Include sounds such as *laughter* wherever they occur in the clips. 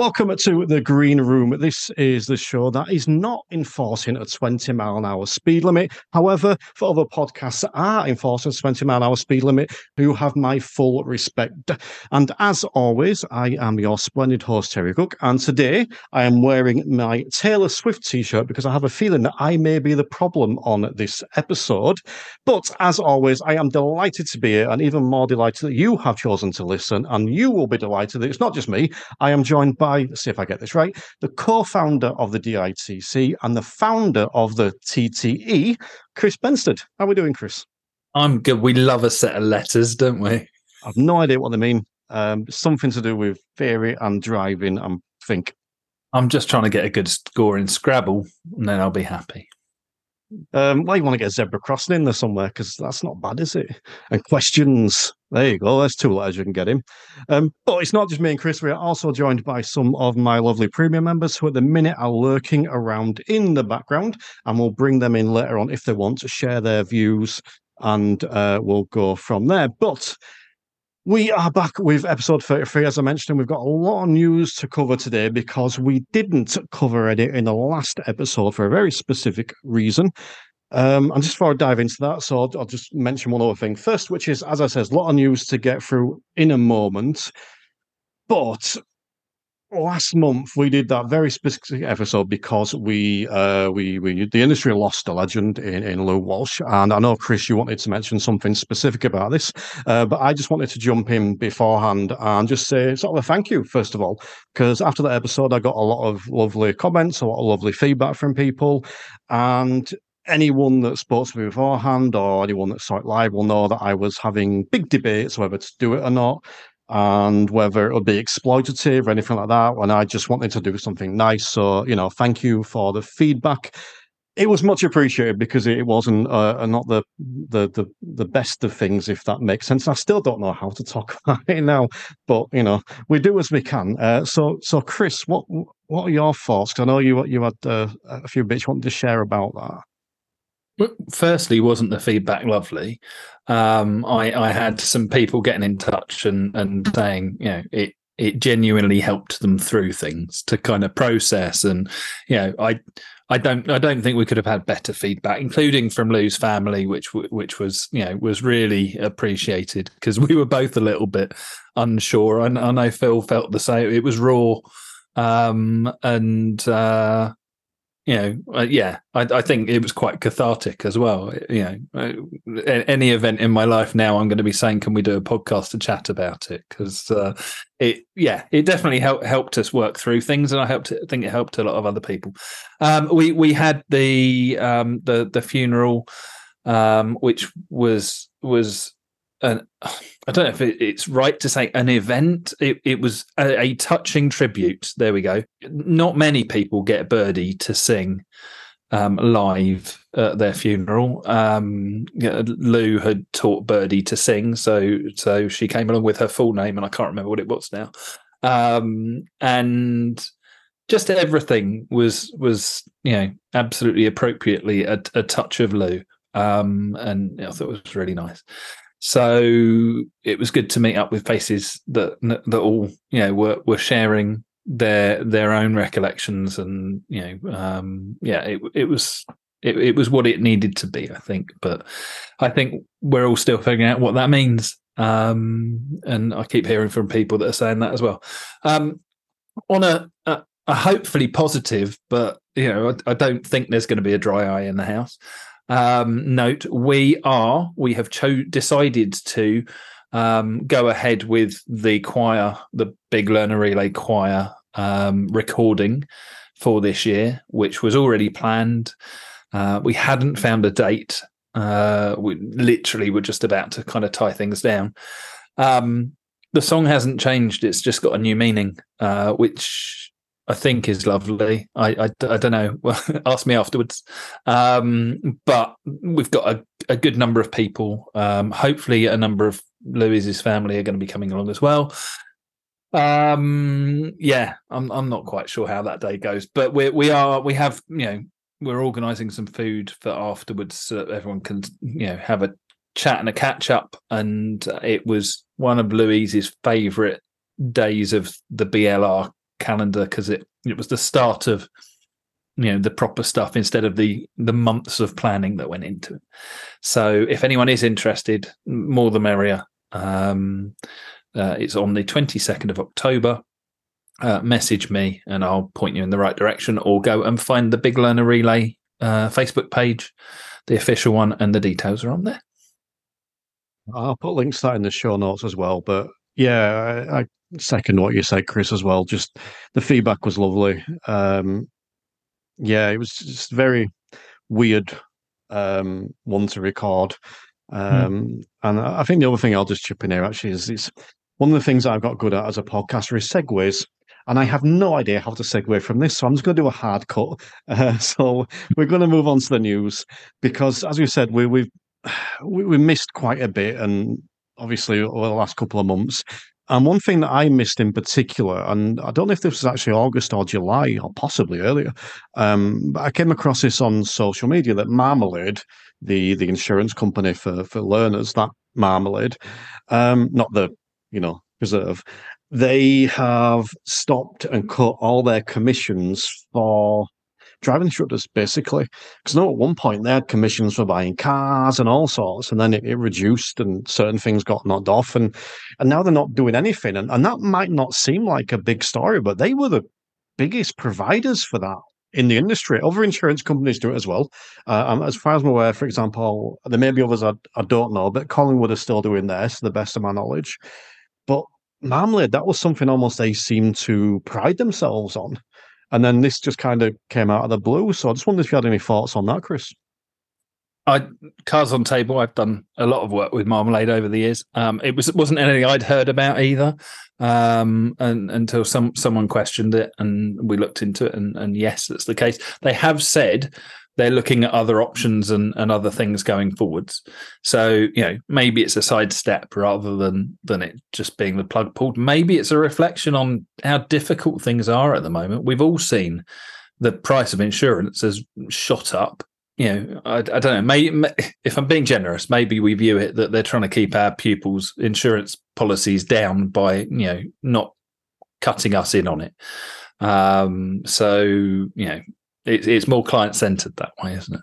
Welcome to the Green Room. This is the show that is not enforcing a 20 mile an hour speed limit. However, for other podcasts that are enforcing a 20 mile an hour speed limit, who have my full respect. And as always, I am your splendid host, Terry Cook. And today I am wearing my Taylor Swift t shirt because I have a feeling that I may be the problem on this episode. But as always, I am delighted to be here and even more delighted that you have chosen to listen. And you will be delighted that it's not just me. I am joined by let's see if I get this right, the co founder of the DITC and the founder of the TTE, Chris Benstead. How are we doing, Chris? I'm good. We love a set of letters, don't we? I've no idea what they mean. Um, something to do with theory and driving, I think. I'm just trying to get a good score in Scrabble, and then I'll be happy. Um, well, you want to get a zebra crossing in there somewhere because that's not bad, is it? And questions. There you go. There's two letters you can get him. Um, but it's not just me and Chris. We are also joined by some of my lovely premium members who, at the minute, are lurking around in the background, and we'll bring them in later on if they want to share their views, and uh, we'll go from there. But we are back with episode 33. As I mentioned, we've got a lot of news to cover today because we didn't cover it in the last episode for a very specific reason. Um, and just before I dive into that, so I'll, I'll, just mention one other thing first, which is, as I said, a lot of news to get through in a moment. But last month we did that very specific episode because we uh we we the industry lost a legend in, in Lou Walsh. And I know Chris you wanted to mention something specific about this uh, but I just wanted to jump in beforehand and just say sort of a thank you first of all because after that episode I got a lot of lovely comments a lot of lovely feedback from people. And anyone that spoke to me beforehand or anyone that saw it live will know that I was having big debates whether to do it or not and whether it would be exploitative or anything like that. And I just wanted to do something nice. So, you know, thank you for the feedback. It was much appreciated because it wasn't uh, not the, the the the best of things, if that makes sense. I still don't know how to talk *laughs* about it now, but you know, we do as we can. Uh, so, so Chris, what what are your thoughts? I know you you had uh, a few bits you wanted to share about that firstly, wasn't the feedback lovely? Um, I, I had some people getting in touch and and saying, you know, it it genuinely helped them through things to kind of process and you know i i don't i don't think we could have had better feedback including from lou's family which which was you know was really appreciated because we were both a little bit unsure. And I, know phil felt the same. It was raw. Um and uh you know, uh, yeah, I, I, think it was quite cathartic as well. You know, uh, any event in my life now, I'm going to be saying, "Can we do a podcast to chat about it?" Because uh, it, yeah, it definitely helped helped us work through things, and I helped. I think it helped a lot of other people. Um, we we had the um, the the funeral, um, which was was an I don't know if it, it's right to say an event. It, it was a, a, touching tribute. There we go. Not many people get Birdie to sing um, live at their funeral. Um, Lou had taught Birdie to sing, so so she came along with her full name, and I can't remember what it was now. Um, and just everything was was you know absolutely appropriately a, a touch of Lou. Um, and I thought it was really nice. So it was good to meet up with faces that that all you know were were sharing their their own recollections and you know um, yeah it it was it, it was what it needed to be I think. But I think we're all still figuring out what that means. Um, and I keep hearing from people that are saying that as well. Um, on a, a, a hopefully positive but you know I, I don't think there's going to be a dry eye in the house um, note, we are we have cho- decided to um, go ahead with the choir, the Big Learner Relay choir um, recording for this year, which was already planned. Uh, we hadn't found a date. Uh, we literally were just about to kind of tie things down. Um, the song hasn't changed; it's just got a new meaning, uh, which I think is lovely. I I, I don't know. *laughs* ask me afterwards. Um, but we've got a, a, good number of people. Um, hopefully, a number of Louis's family are going to be coming along as well. Um, yeah, I'm I'm not quite sure how that day goes, but we we are we have you know we're organising some food for afterwards so that everyone can you know have a chat and a catch up. And it was one of Louise's favourite days of the BLR calendar because it it was the start of you know the proper stuff instead of the the months of planning that went into it. So if anyone is interested more the merrier. Um uh, it's on the 22nd of october. Uh, message me and i'll point you in the right direction or go and find the big learner relay uh, facebook page. The official one and the details are on there. I'll put links to that in the show notes as well but yeah I, I second what you said chris as well just the feedback was lovely um yeah, it was just very weird um, one to record. Hmm. Um, mm. And I think the other thing I'll just chip in here actually is it's one of the things I've got good at as a podcaster is segues. And I have no idea how to segue from this. So I'm just going to do a hard cut. *laughs* Uh, so we're going to move on to the news because, as we said, we, we've *sighs* we, we missed quite a bit. And obviously, over the last couple of months, and one thing that I missed in particular, and I don't know if this was actually August or July or possibly earlier, um, but I came across this on social media that Marmalade, the the insurance company for for learners, that Marmalade, um, not the you know preserve, they have stopped and cut all their commissions for driving instructors, basically. Because I know at one point they had commissions for buying cars and all sorts, and then it, it, reduced and certain things got knocked off. And and now they're not doing anything. And, and that might not seem like a big story, but they were the biggest providers for that in the industry. Other insurance companies do it as well. Uh, um, as far as I'm aware, for example, there may be others I, I don't know, but Collingwood are still doing this, to the best of my knowledge. But Marmalade, that was something almost they seemed to pride themselves on. And then this just kind of came out of the blue. So I just wondered if you had any thoughts on that, Chris. I cards on table. I've done a lot of work with marmalade over the years. Um, it was it wasn't anything I'd heard about either, um, and, until some someone questioned it, and we looked into it, and, and yes, that's the case. They have said they're looking at other options and, and other things going forwards. So, you know, maybe it's a sidestep rather than than it just being the plug pulled. Maybe it's a reflection on how difficult things are at the moment. We've all seen the price of insurance has shot up. You know, I, I don't know. May, may, if I'm being generous, maybe we view it that they're trying to keep our pupils' insurance policies down by you know not cutting us in on it. Um, so you know, it's it's more client centered that way, isn't it?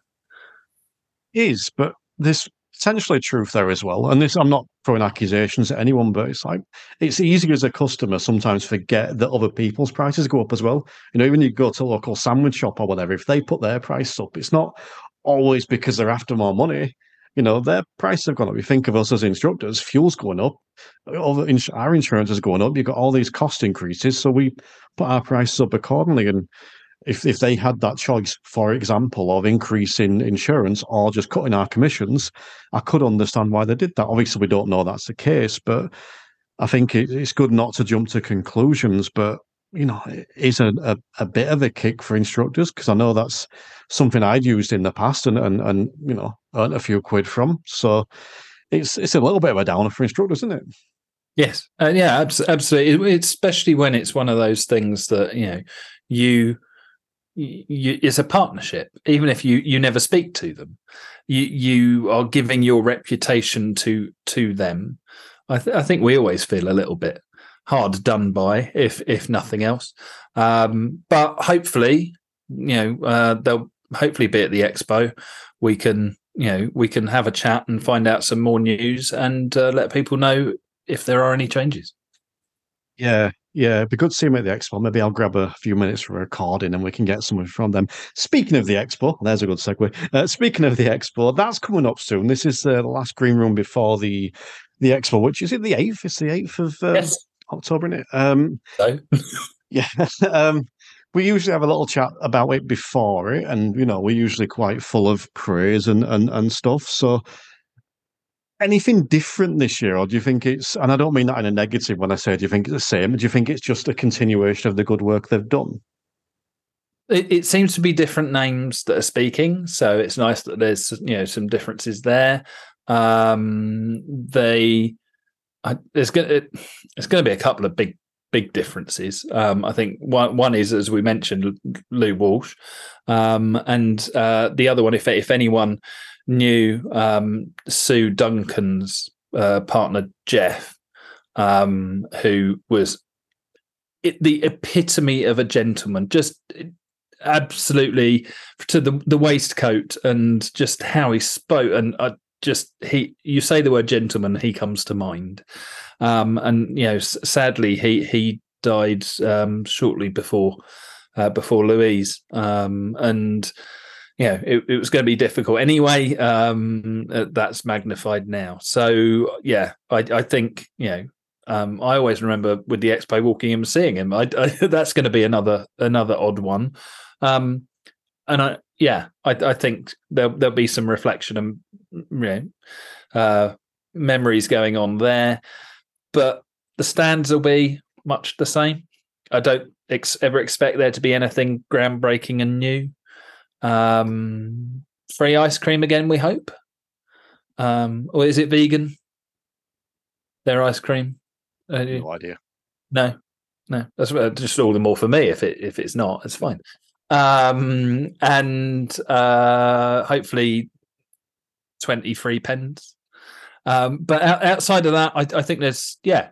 It is, but there's potentially truth there as well. And this, I'm not throwing accusations at anyone, but it's like it's easy as a customer sometimes forget that other people's prices go up as well. You know, even you go to a local sandwich shop or whatever, if they put their price up, it's not always because they're after more money. You know, their prices have gone up. You think of us as instructors, fuel's going up, our insurance is going up. You've got all these cost increases, so we put our prices up accordingly. And if if they had that choice, for example, of increasing insurance or just cutting our commissions, I could understand why they did that. Obviously, we don't know that's the case, but I think it, it's good not to jump to conclusions. But you know, it is a, a, a bit of a kick for instructors because I know that's something I'd used in the past and and and you know earned a few quid from. So it's it's a little bit of a downer for instructors, isn't it? Yes, uh, yeah, absolutely. Especially when it's one of those things that you know you you, it's a partnership. Even if you you never speak to them you you are giving your reputation to to them. I, th- I think we always feel a little bit hard done by if if nothing else. Um, but hopefully you know uh, they'll hopefully be at the expo. We can you know we can have a chat and find out some more news and uh, let people know if there are any changes. Yeah yeah, it'd be good to see them at the expo. Maybe I'll grab a few minutes for a recording and we can get something from them. Speaking of the expo, there's a good segue. Uh, speaking of the expo, that's coming up soon. This is uh, the last green room before the the expo, which is it the eighth? It's the eighth of um, yes. October, isn't it? Um, so. *laughs* yeah. *laughs* um, we usually have a little chat about it before it, and you know we're usually quite full of praise and and, and stuff. So anything different this year, or do you think it's? And I don't mean that in a negative when I say, do you think it's the same? Do you think it's just a continuation of the good work they've done? It, it seems to be different names that are speaking, so it's nice that there's you know some differences there. Um, they, I, there's going to it's going to be a couple of big big differences. Um, I think one one is, as we mentioned, Lou Walsh, um, and uh, the other one, if if anyone knew um, Sue Duncan's uh, partner Jeff, um, who was it, the epitome of a gentleman, just absolutely to the the waistcoat and just how he spoke, and I just he you say the word gentleman, he comes to mind. Um, and you know, sadly, he he died um, shortly before uh, before Louise, um, and know, it, it was going to be difficult anyway. Um, uh, that's magnified now. So yeah, I, I think you know. Um, I always remember with the expo walking in and seeing him. I, I, *laughs* that's going to be another another odd one. Um, and I, yeah, I, I think there'll, there'll be some reflection and you know, uh, memories going on there but the stands will be much the same. I don't ex- ever expect there to be anything groundbreaking and new. Um, free ice cream again, we hope. Um, or is it vegan? Their ice cream? Uh, no idea. No, no. That's just all the more for me. If it if it's not, it's fine. Um, and uh, hopefully twenty free pens. Um, but outside of that, I, I think there's yeah,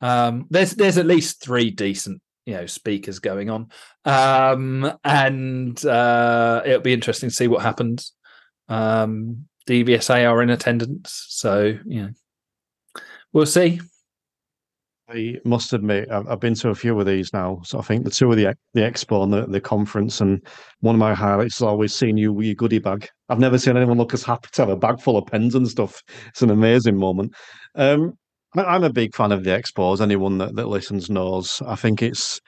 um, there's there's at least three decent you know speakers going on, um, and uh, it'll be interesting to see what happens. Um, DVSA are in attendance, so you know we'll see. I must admit, I've, been to a few of these now. So I think the two of the the expo and the, the conference, and one of my highlights is always seeing you with your goodie bag. I've never seen anyone look as happy to have a bag full of pens and stuff. It's an amazing moment. Um, I'm a big fan of the expos. Anyone that, that listens knows. I think it's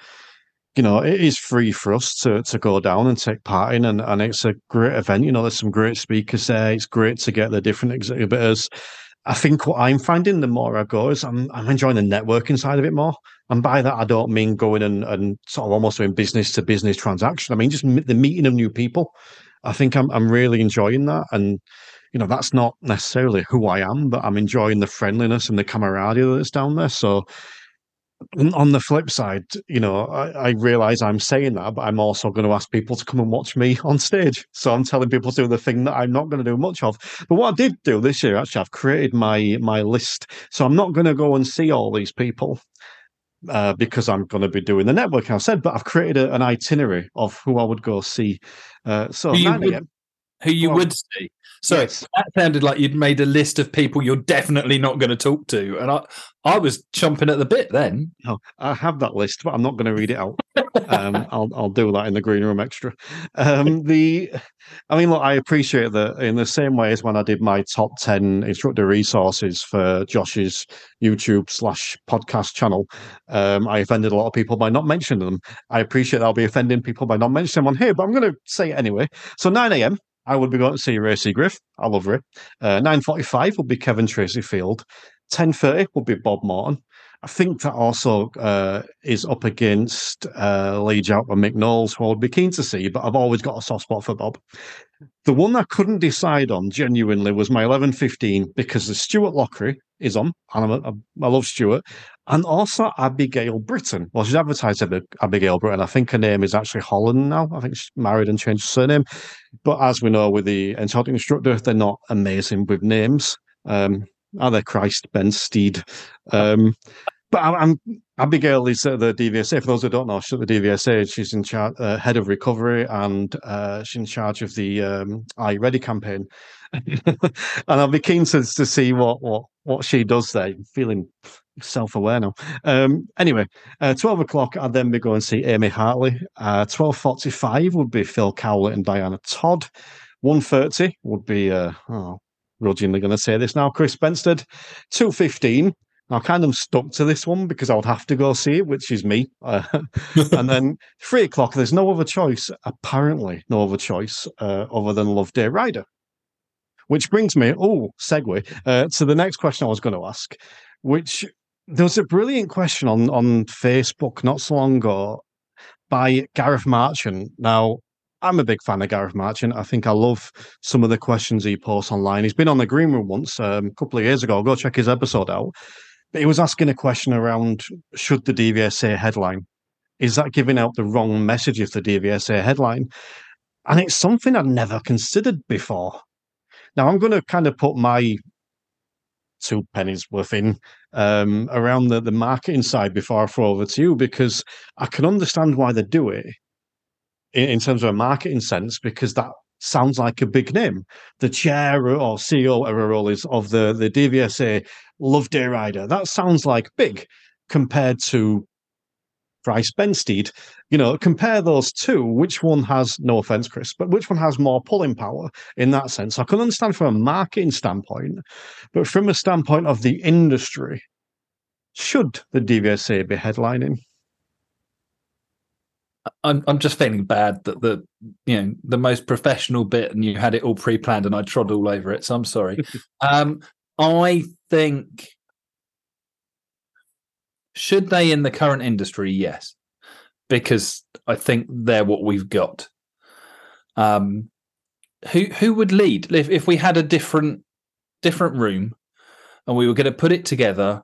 you know, it is free for us to to go down and take part in, and, and it's a great event. You know, there's some great speakers there. It's great to get the different exhibitors. I think what I'm finding the more I go is I'm I'm enjoying the networking side of it more. And by that, I don't mean going and, and sort of almost doing business to business transaction. I mean just the meeting of new people. I think I'm I'm really enjoying that, and you know that's not necessarily who I am, but I'm enjoying the friendliness and the camaraderie that's down there. So on the flip side, you know, I, I, realize I'm saying that, but I'm also going to ask people to come and watch me *laughs* on stage. So I'm telling people to do the thing that I'm not going to do much of. But what I did do this year, actually, I've created my my list. So I'm not going to go and see all these people uh, because I'm going to be doing the networking. I've said, but I've created a, an itinerary of who I would go see. Uh, so who you, would, who you well, would see. So yes. that sounded like you'd made a list of people you're definitely not going to talk to, and I, I was chomping at the bit then. No, I have that list, but I'm not going to read it out. um, *laughs* I'll, I'll do that in the green room extra. Um, the, I mean, look, I appreciate that in the same way as when I did my top ten instructor resources for Josh's YouTube slash podcast channel. Um, I offended a lot of people by not mentioning them. I appreciate I'll be offending people by not mentioning them on here, but I'm going to say it anyway. So 9 a.m. I would be going to see Racy Griff. I love her. Uh, 9.45 would be Kev and Tracey Field. 10.30 would be Bob Morton. I think that also uh, is up against uh, Lee Jack and Knowles, who I would be keen to see, but I've always got a soft spot for Bob. The one I couldn't decide on genuinely was my 11.15 because the Stuart Lockery is on, and I'm a, I love Stuart, and also Abigail Britton. Well, she's advertised Abigail Britton. I think her name is actually Holland now. I think she's married and changed her surname. But as we know with the instructor instructor, they're not amazing with names. Um, are they Christ, Ben Steed? Um, but I, am Abigail is the DVSA. For those who don't know, she's at the DVSA. She's in charge, uh, head of recovery, and uh, she's in charge of the um, You Ready campaign. *laughs* and I'll be keen to, to see what, what what she does there. I'm feeling self aware now. Um, anyway, uh, 12 o'clock, I'd then be going to see Amy Hartley. Uh, 12.45 would be Phil Cowlett and Diana Todd. 1.30 would be, uh, oh, grudgingly going to say this now, Chris Benstead. 2.15, I kind of stuck to this one because I would have to go see it, which is me. Uh, *laughs* and then three o'clock, there's no other choice, apparently, no other choice uh, other than Loveday Ryder. Which brings me, oh, segue, uh, to the next question I was going to ask, which there was a brilliant question on, on Facebook not so long ago by Gareth Marchant. Now, I'm a big fan of Gareth Marchant. I think I love some of the questions he posts online. He's been on the Green Room once, um, a couple of years ago. Go check his episode out. But he was asking a question around should the DVSA headline? Is that giving out the wrong message if the DVSA headline? And it's something I'd never considered before. Now I'm going to kind of put my two pennies worth in um, around the, the marketing side before I throw over to you because I can understand why they do it in, in terms of a marketing sense because that sounds like a big name. The chair or CEO, whatever role is of the, the DVSA Loveday Ryder. That sounds like big compared to Bryce Bensteed. You know, compare those two. Which one has, no offense, Chris, but which one has more pulling power in that sense? I can understand from a marketing standpoint, but from a standpoint of the industry, should the DVSA be headlining? I'm I'm just feeling bad that the you know the most professional bit and you had it all pre-planned and I trod all over it. So I'm sorry. *laughs* um, I think should they in the current industry? Yes, because I think they're what we've got. Um, who who would lead if if we had a different different room and we were going to put it together?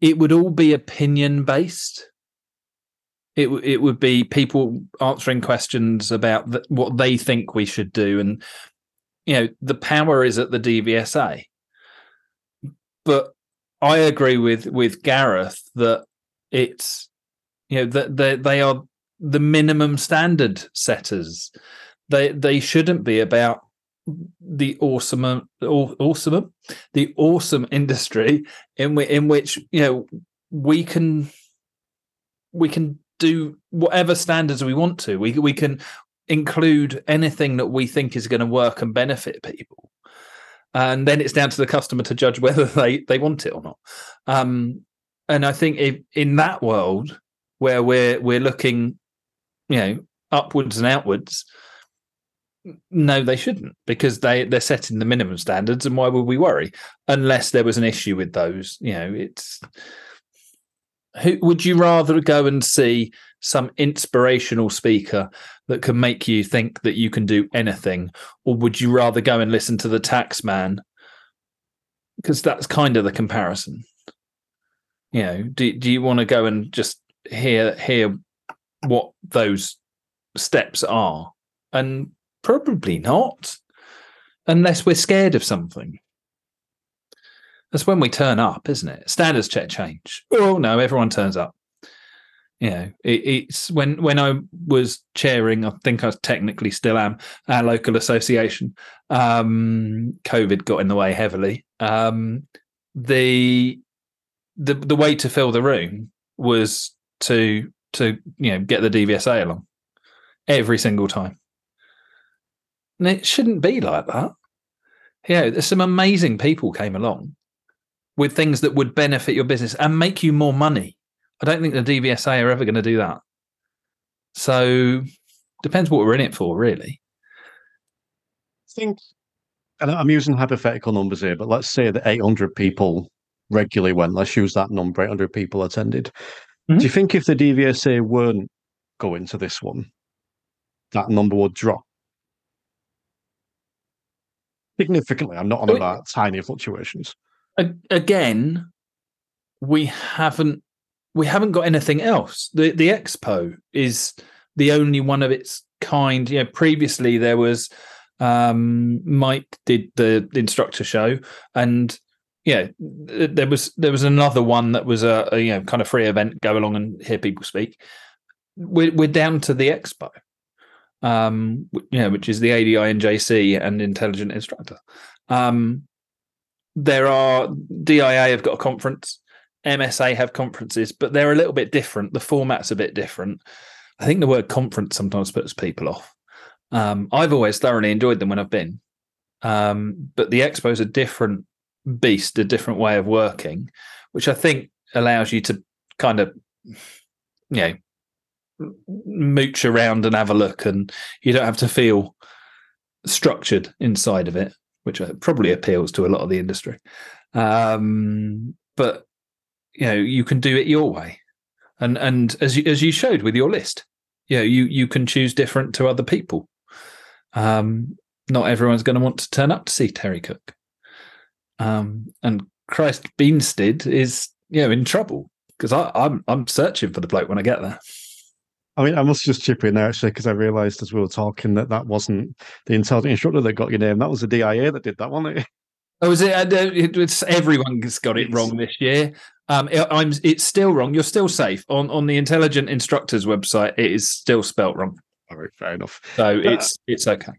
It would all be opinion based it it would be people answering questions about what they think we should do, and you know the power is at the DVSA. But I agree with with Gareth that it's you know that they, they are the minimum standard setters. They they shouldn't be about the awesome awesome the awesome industry in in which you know we can we can do whatever standards we want to. We we can include anything that we think is going to work and benefit people, and then it's down to the customer to judge whether *laughs* they they want it or not. Um, and I think if, in that world where we're we're looking, you know, upwards and outwards, no, they shouldn't because they they're setting the minimum standards, and why would we worry unless there was an issue with those? You know, it's who would you rather go and see some inspirational speaker that can make you think that you can do anything? Or would you rather go and listen to the tax man? Because that's kind of the comparison. You know do, do you want to go and just hear hear what those steps are? And probably not unless we're scared of something that's when we turn up, isn't it? Standards check change. Oh no, everyone turns up. You know, it, it's when when I was chairing, I think I technically still am our local association. Um, COVID got in the way heavily. Um, the the the way to fill the room was to to you know get the DVSA along every single time. And it shouldn't be like that. Yeah, there's some amazing people came along with things that would benefit your business and make you more money. I don't think the DVSA are ever going to do that. So depends what we're in it for, really. I think, and I'm using hypothetical numbers here, but let's say that 800 people regularly went. Let's use that number 800 people attended. Mm-hmm. Do you think if the DVSA weren't going to this one, that number would drop? Significantly. I'm not on about tiny fluctuations again, we haven't we haven't got anything else. The the expo is the only one of its kind. Know, previously there was um, Mike did the instructor show, and yeah, there was there was another one that was a, a, you know kind of free event. Go along and hear people speak. We're we're down to the expo, um, which is the ADI and Intelligent Instructor. Um, there are DIA have got a conference, MSA have conferences, but they're a little bit different. The format's a bit different. I think the word conference sometimes puts people off. Um, I've always thoroughly enjoyed them when I've been, um, but the expo is a different beast, a different way of working, which I think allows you to kind of, you know, mooch around and have a look, and you don't have to feel structured inside of it which probably appeals to a lot of the industry. Um, but you know, you can do it your way, and and as you, as you showed with your list, you know, you you can choose different to other people. Um, not everyone's going to want to turn up to see Terry Cook. Um, and Christ Beanstead is you know in trouble because I'm I'm searching for the bloke when I get there. I mean, I must just chip in there actually because I realised as we were talking that that wasn't the intelligent instructor that got your name. That was the DIA that did that, wasn't it? *laughs* Oh, is it? it it's everyone's got it wrong this year. Um, it, I'm. It's still wrong. You're still safe on on the intelligent instructors website. It is still spelt wrong. All right, fair enough. So but, it's it's okay.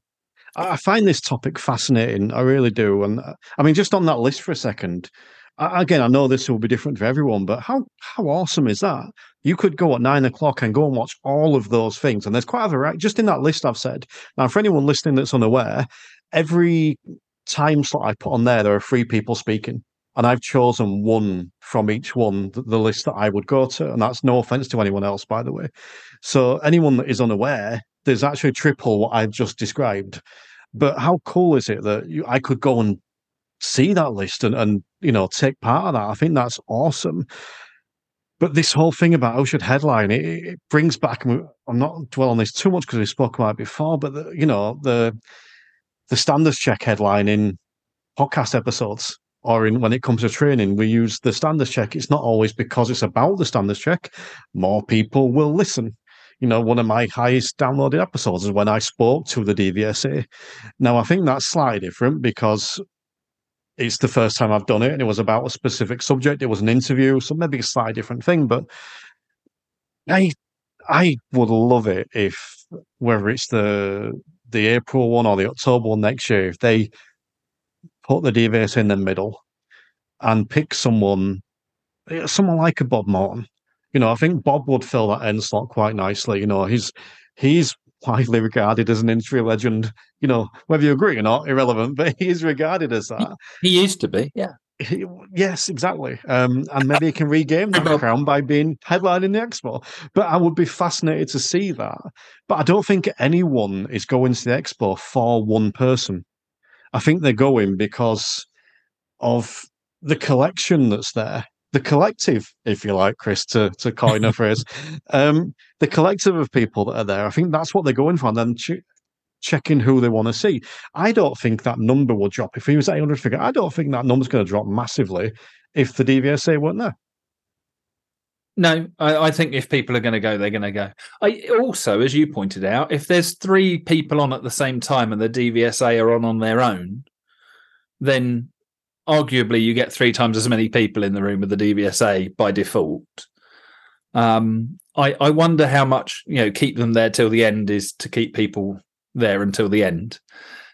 I find this topic fascinating. I really do. And uh, I mean, just on that list for a second, again, I know this will be different for everyone, but how how awesome is that? You could go at nine o'clock and go and watch all of those things, and there's quite a variety. Just in that list, I've said now for anyone listening that's unaware, every time slot I put on there, there are three people speaking, and I've chosen one from each one, the, list that I would go to, and that's no offense to anyone else, by the way. So anyone that is unaware, there's actually triple what I've just described. But how cool is it that you, I could go and see that list and, and you know take part of that. I think that's awesome. But this whole thing about Ocean headline, it, it brings back. I'm not dwell on this too much because we spoke about it before, but the, you know the the standards check headline in podcast episodes or in when it comes to training, we use the standards check. It's not always because it's about the standards check. More people will listen. You know, one of my highest downloaded episodes is when I spoke to the DVSA. Now, I think that's slightly different because it's the first time I've done it and it was about a specific subject. It was an interview, so maybe a slightly different thing. But I I would love it if whether it's the the April one or the October one next year, if they put the DVS in the middle and pick someone eh, someone like a Bob Morton. You know, I think Bob would fill that end slot quite nicely. You know, he's he's widely regarded as an industry legend. You know, whether you agree or not, irrelevant, *laughs* but he is regarded as that. He, used to be, yeah. He, yes, exactly. Um, and maybe he can regain that *laughs* crown by being headlining the expo. But I would be fascinated to see that. But I don't think anyone is going to the expo for one person. I think they're going because of the collection that's there the collective, if you like, Chris, to, to coin a phrase, um, the collective of people that are there, I think that's what they're going for. And then ch- checking who they want to see. I don't think that number will drop. If he was 800 figure, I don't think that number's going to drop massively if the DVSA weren't there. No, I, I, think if people are going to go, they're going to go. I also, as you pointed out, if there's three people on at the same time and the DVSA are on on their own, then arguably you get three times as many people in the room with the DVSA by default. Um, I, I wonder how much you know keep them there till the end is to keep people there until the end.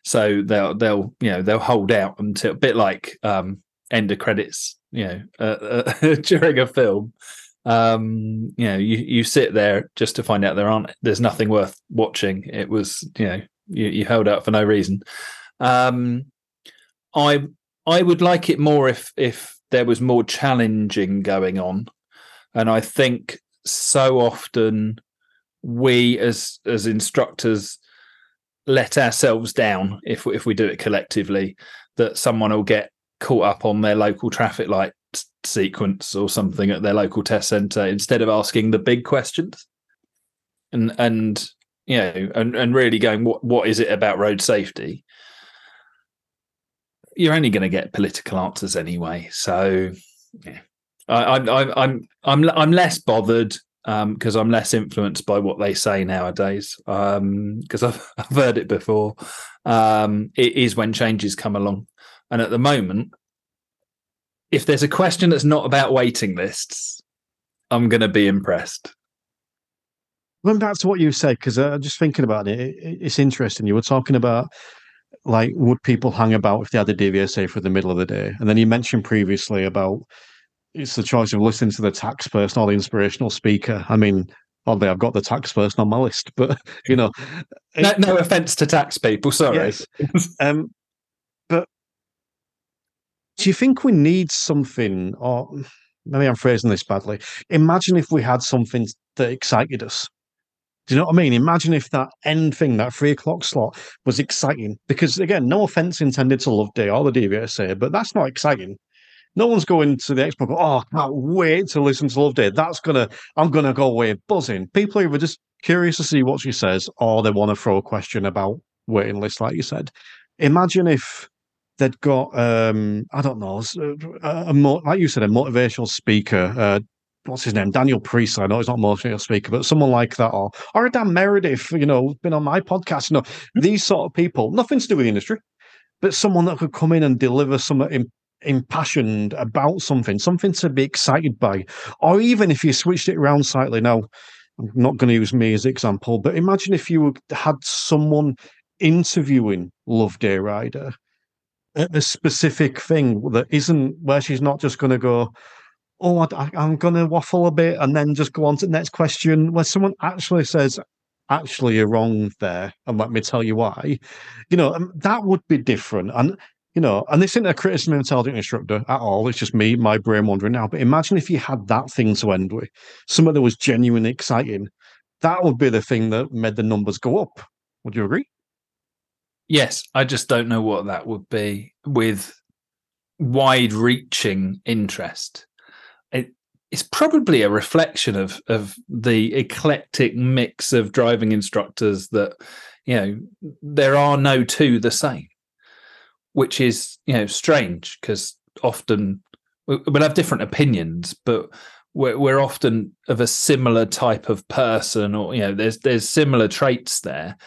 So they'll they'll you know they'll hold out until a bit like um, end of credits you know uh, uh, *laughs* during a film. Um, you know you you sit there just to find out there aren't there's nothing worth watching. It was you know you, you held out for no reason. Um, I I would like it more if if there was more challenging going on, and I think so often we as as instructors let ourselves down if if we do it collectively that someone will get caught up on their local traffic light sequence or something at their local test center instead of asking the big questions. And and you know and, and really going what what is it about road safety you're only going to get political answers anyway. So, yeah, I, am I'm I'm I'm I'm less bothered because um, I'm less influenced by what they say nowadays. Because um, I've *laughs* I've heard it before. Um, it is when changes come along, and at the moment, if there's a question that's not about waiting lists, I'm going to be impressed. Going back to what you said, because uh, just thinking about it, it, it's interesting. You were talking about like would people hang about if they had a DVSA for the middle of the day? And then you mentioned previously about it's the choice of listening to the tax person or the inspirational speaker. I mean, oddly, I've got the tax person on my list, *laughs* but you know, no, it, no offense to tax people, sorry. Yes. um, but do you think we need something, or maybe I'm phrasing this badly? Imagine if we had something that excited us do you know what I mean? Imagine if that end thing, that three o'clock slot, was exciting. Because again, no offense intended to Loveday or the DVSA, but that's not exciting. No one's going to the expo. Go, oh, I can't wait to listen to Loveday. That's gonna, I'm gonna go away buzzing. People are either just curious to see what she says, or they want to throw a question about waiting lists, like you said. Imagine if they'd got um, I don't know, a, a, like you said, a motivational speaker. Uh, what's his name? Daniel Priest. I know he's not a motivational speaker, but someone like that, or or a Dan Meredith. You know, been on my podcast. You know, these sort of people. Nothing to do with the industry, but someone that could come in and deliver some impassioned about something, something to be excited by, or even if you switched it around slightly. Now, I'm not going to use me as example, but imagine if you had someone interviewing Loveday Ryder at a specific thing that isn't where she's not just going to go, oh, I, am going to waffle a bit and then just go on to the next question, where someone actually says, actually, you're wrong there, and let me tell you why. You know, um, that would be different. And you know, and this isn't a criticism of intelligent instructor at all. It's just me, my brain wandering now. But imagine if you had that thing to end with, something that was genuinely exciting. That would be the thing that made the numbers go up. Would you agree? Yes, I just don't know what that would be with wide reaching interest. It, it's probably a reflection of of the eclectic mix of driving instructors that you know there are no two the same, which is you know strange because often we'll have different opinions, but we're, we're often of a similar type of person, or you know, there's there's similar traits there,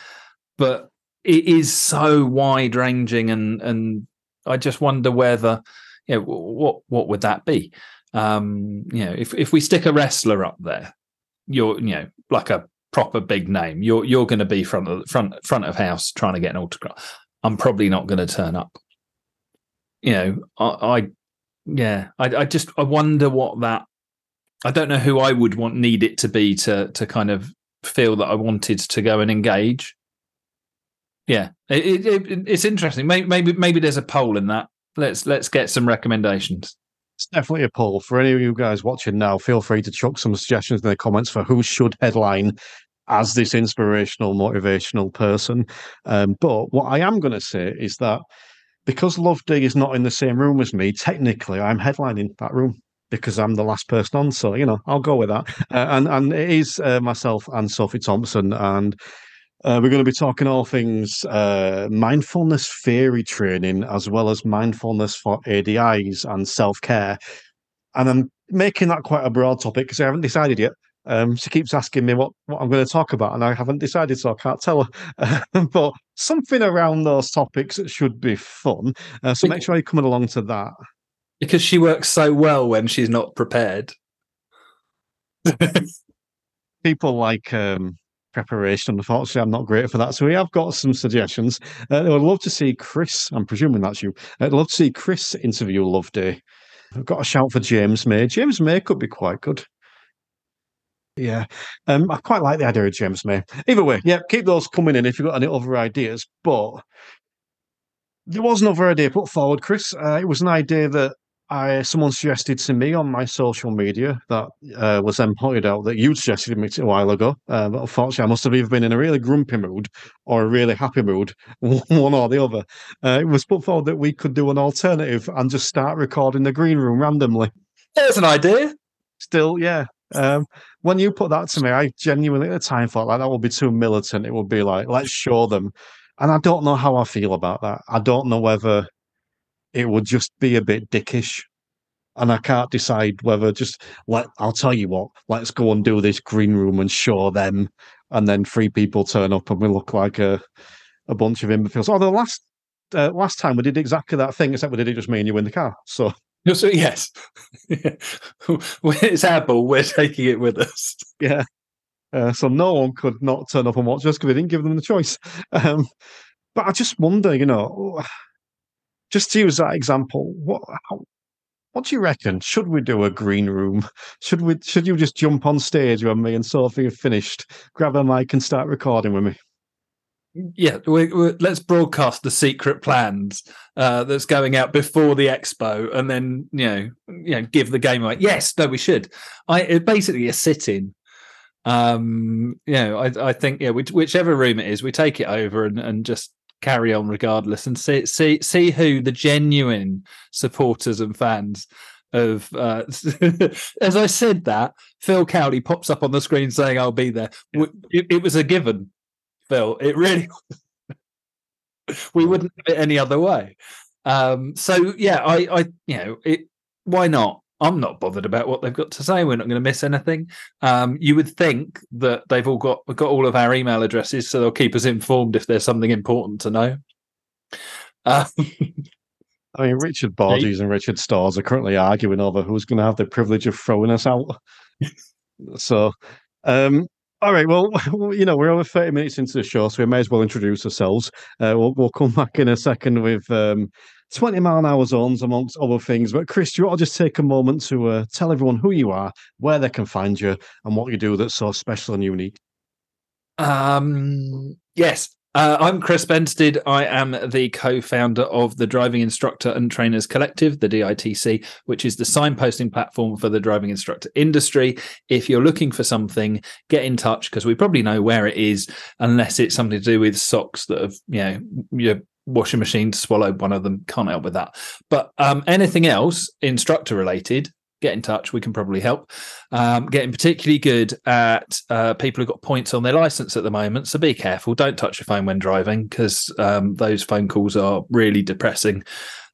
but it is so wide ranging and and I just wonder whether you know what what would that be? Um, you know, if if we stick a wrestler up there, you're you know like a proper big name, you're you're going to be front of front front of house trying to get an autograph. I'm probably not going to turn up. You know, I, I yeah, I, I just I wonder what that. I don't know who I would want need it to be to to kind of feel that I wanted to go and engage. Yeah, it, it, it's interesting. Maybe, maybe maybe there's a poll in that. Let's let's get some recommendations. It's definitely a poll for any of you guys watching now. Feel free to chuck some suggestions in the comments for who should headline as this inspirational, motivational person. Um, but what I am going to say is that because Love Loveday is not in the same room as me, technically I'm headlining that room because I'm the last person on. So you know, I'll go with that. *laughs* Uh, and and it is uh, myself and Sophie Thompson, and uh, we're going to be talking all things uh, mindfulness theory training, as well as mindfulness for ADIs and self care. And I'm making that quite a broad topic because I haven't decided yet. Um, she keeps asking me what, what I'm going to talk about, and I haven't decided, so I can't tell her. *laughs* but something around those topics should be fun. Uh, so make sure you're coming along to that. Because she works so well when she's not prepared. People like um, preparation. Unfortunately, I'm not great for that. So we have got some suggestions. Uh, I would love to see Chris. I'm presuming that's you. I'd love to see Chris interview Loveday. I've got a shout for James May. James May could be quite good. Yeah, um, I quite like the idea of James May. Either way, yeah, keep those coming in if you've got any other ideas. But there was another idea put forward, Chris. Uh, it was an idea that I someone suggested to me on my social media that uh, was then pointed out that you suggested me a while ago. Uh, but unfortunately, I must have either been in a really grumpy mood or a really happy mood, *laughs* one or the other. Uh, it was put forward that we could do an alternative and just start recording the green room randomly. There's an idea. Still, yeah. Um, when you put that to me, I genuinely at the time thought like that would be too militant. It would be like, let's show them. And I don't know how I feel about that. I don't know whether it would just be a bit dickish. And I can't decide whether just let I'll tell you what, let's go and do this green room and show them, and then three people turn up and we look like a a bunch of imbeciles. Oh, the last uh, last time we did exactly that thing, except we did it just me and you in the car. So *laughs* so yes, *laughs* it's our ball. We're taking it with us. Yeah. Uh, so no one could not turn up and watch us because we didn't give them the choice. Um, but I just wonder, you know, just to use that example, what how, what do you reckon? Should we do a green room? *laughs* Should we? Should you just jump on stage when me and Sophie have finished, grab a mic, and start recording with me? Yeah, we, we, let's broadcast the secret plans uh, that's going out before the expo, and then you know, you know, give the game away. Yes, no, we should. I it basically a sit-in. Um, you know, I, I think yeah, whichever room it is, we take it over and, and just carry on regardless and see see see who the genuine supporters and fans of uh, *laughs* as I said that Phil Cowley pops up on the screen saying I'll be there. It, it was a given, Phil. It really *laughs* we wouldn't have it any other way. Um, so yeah, I, I, you know, it. Why not? I'm not bothered about what they've got to say. We're not going to miss anything. Um, you would think that they've all got got all of our email addresses, so they'll keep us informed if there's something important to know. Um, *laughs* I mean, Richard Borges and Richard Stores are currently arguing over who's going to have the privilege of throwing us out. *laughs* so, um, all right. Well, *laughs* you know, we're over 30 minutes into the show, so we may as well introduce ourselves. Uh, we'll, we'll come back in a second with um, 20 mile an hour zones, amongst other things. But, Chris, do you want to just take a moment to uh, tell everyone who you are, where they can find you, and what you do that's so special and unique? Um, yes. Uh, I'm Chris Benstead. I am the co founder of the Driving Instructor and Trainers Collective, the DITC, which is the signposting platform for the driving instructor industry. If you're looking for something, get in touch because we probably know where it is, unless it's something to do with socks that have, you know, your washing machine swallowed one of them. Can't help with that. But um, anything else instructor related, get in touch. We can probably help. Um, getting particularly good at uh, people who've got points on their license at the moment. So be careful. Don't touch your phone when driving because um, those phone calls are really depressing.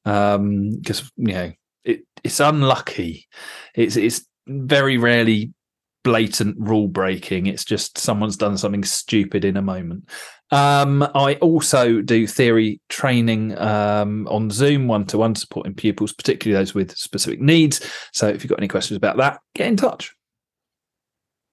Because um, you know it, it's unlucky. It's it's very rarely blatant rule breaking. It's just someone's done something stupid in a moment. Um, I also do theory training um, on Zoom, one to one, supporting pupils, particularly those with specific needs. So if you've got any questions about that, get in touch.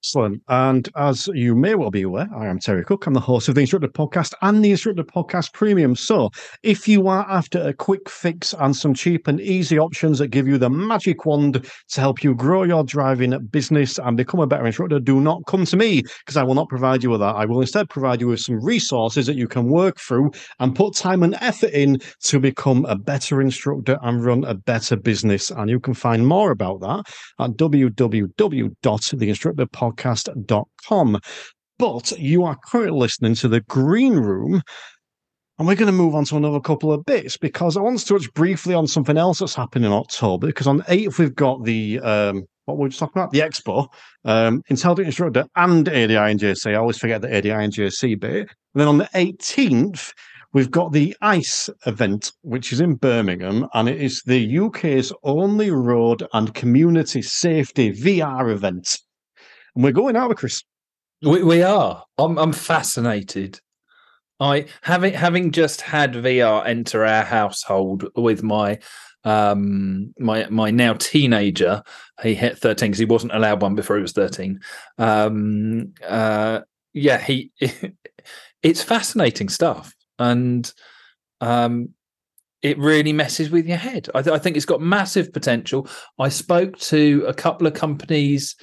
Excellent. And as you may well be aware, I am Terry Cook. I'm the host of the Instructor Podcast and the Instructor Podcast Premium. So if you are after a quick fix and some cheap and easy options that give you the magic wand to help you grow your driving business and become a better instructor, do not come to me because I will not provide you with that. I will instead provide you with some resources that you can work through and put time and effort in to become a better instructor and run a better business. And you can find more about that at www.theinstructorpodcast.com podcast.com. But you are currently listening to the Green Room. And we're going to move on to another couple of bits because I want to touch briefly on something else that's happening in October. Because on the 8th, we've got the, um, what were we just talking about? The Expo, um, Intelligent Instructor and ADINJC. I always forget the ADINJC bit. And then on the 18th, we've got the ICE event, which is in Birmingham, and it is the UK's only road and community safety VR event and we're going, out, with Chris? We, we are. I'm, I'm fascinated. I having having just had VR enter our household with my um my my now teenager he hit 13 because he wasn't allowed one before he was 13 um uh yeah he *laughs* it's fascinating stuff and um it really messes with your head I, th- I think it's got massive potential i spoke to a couple of companies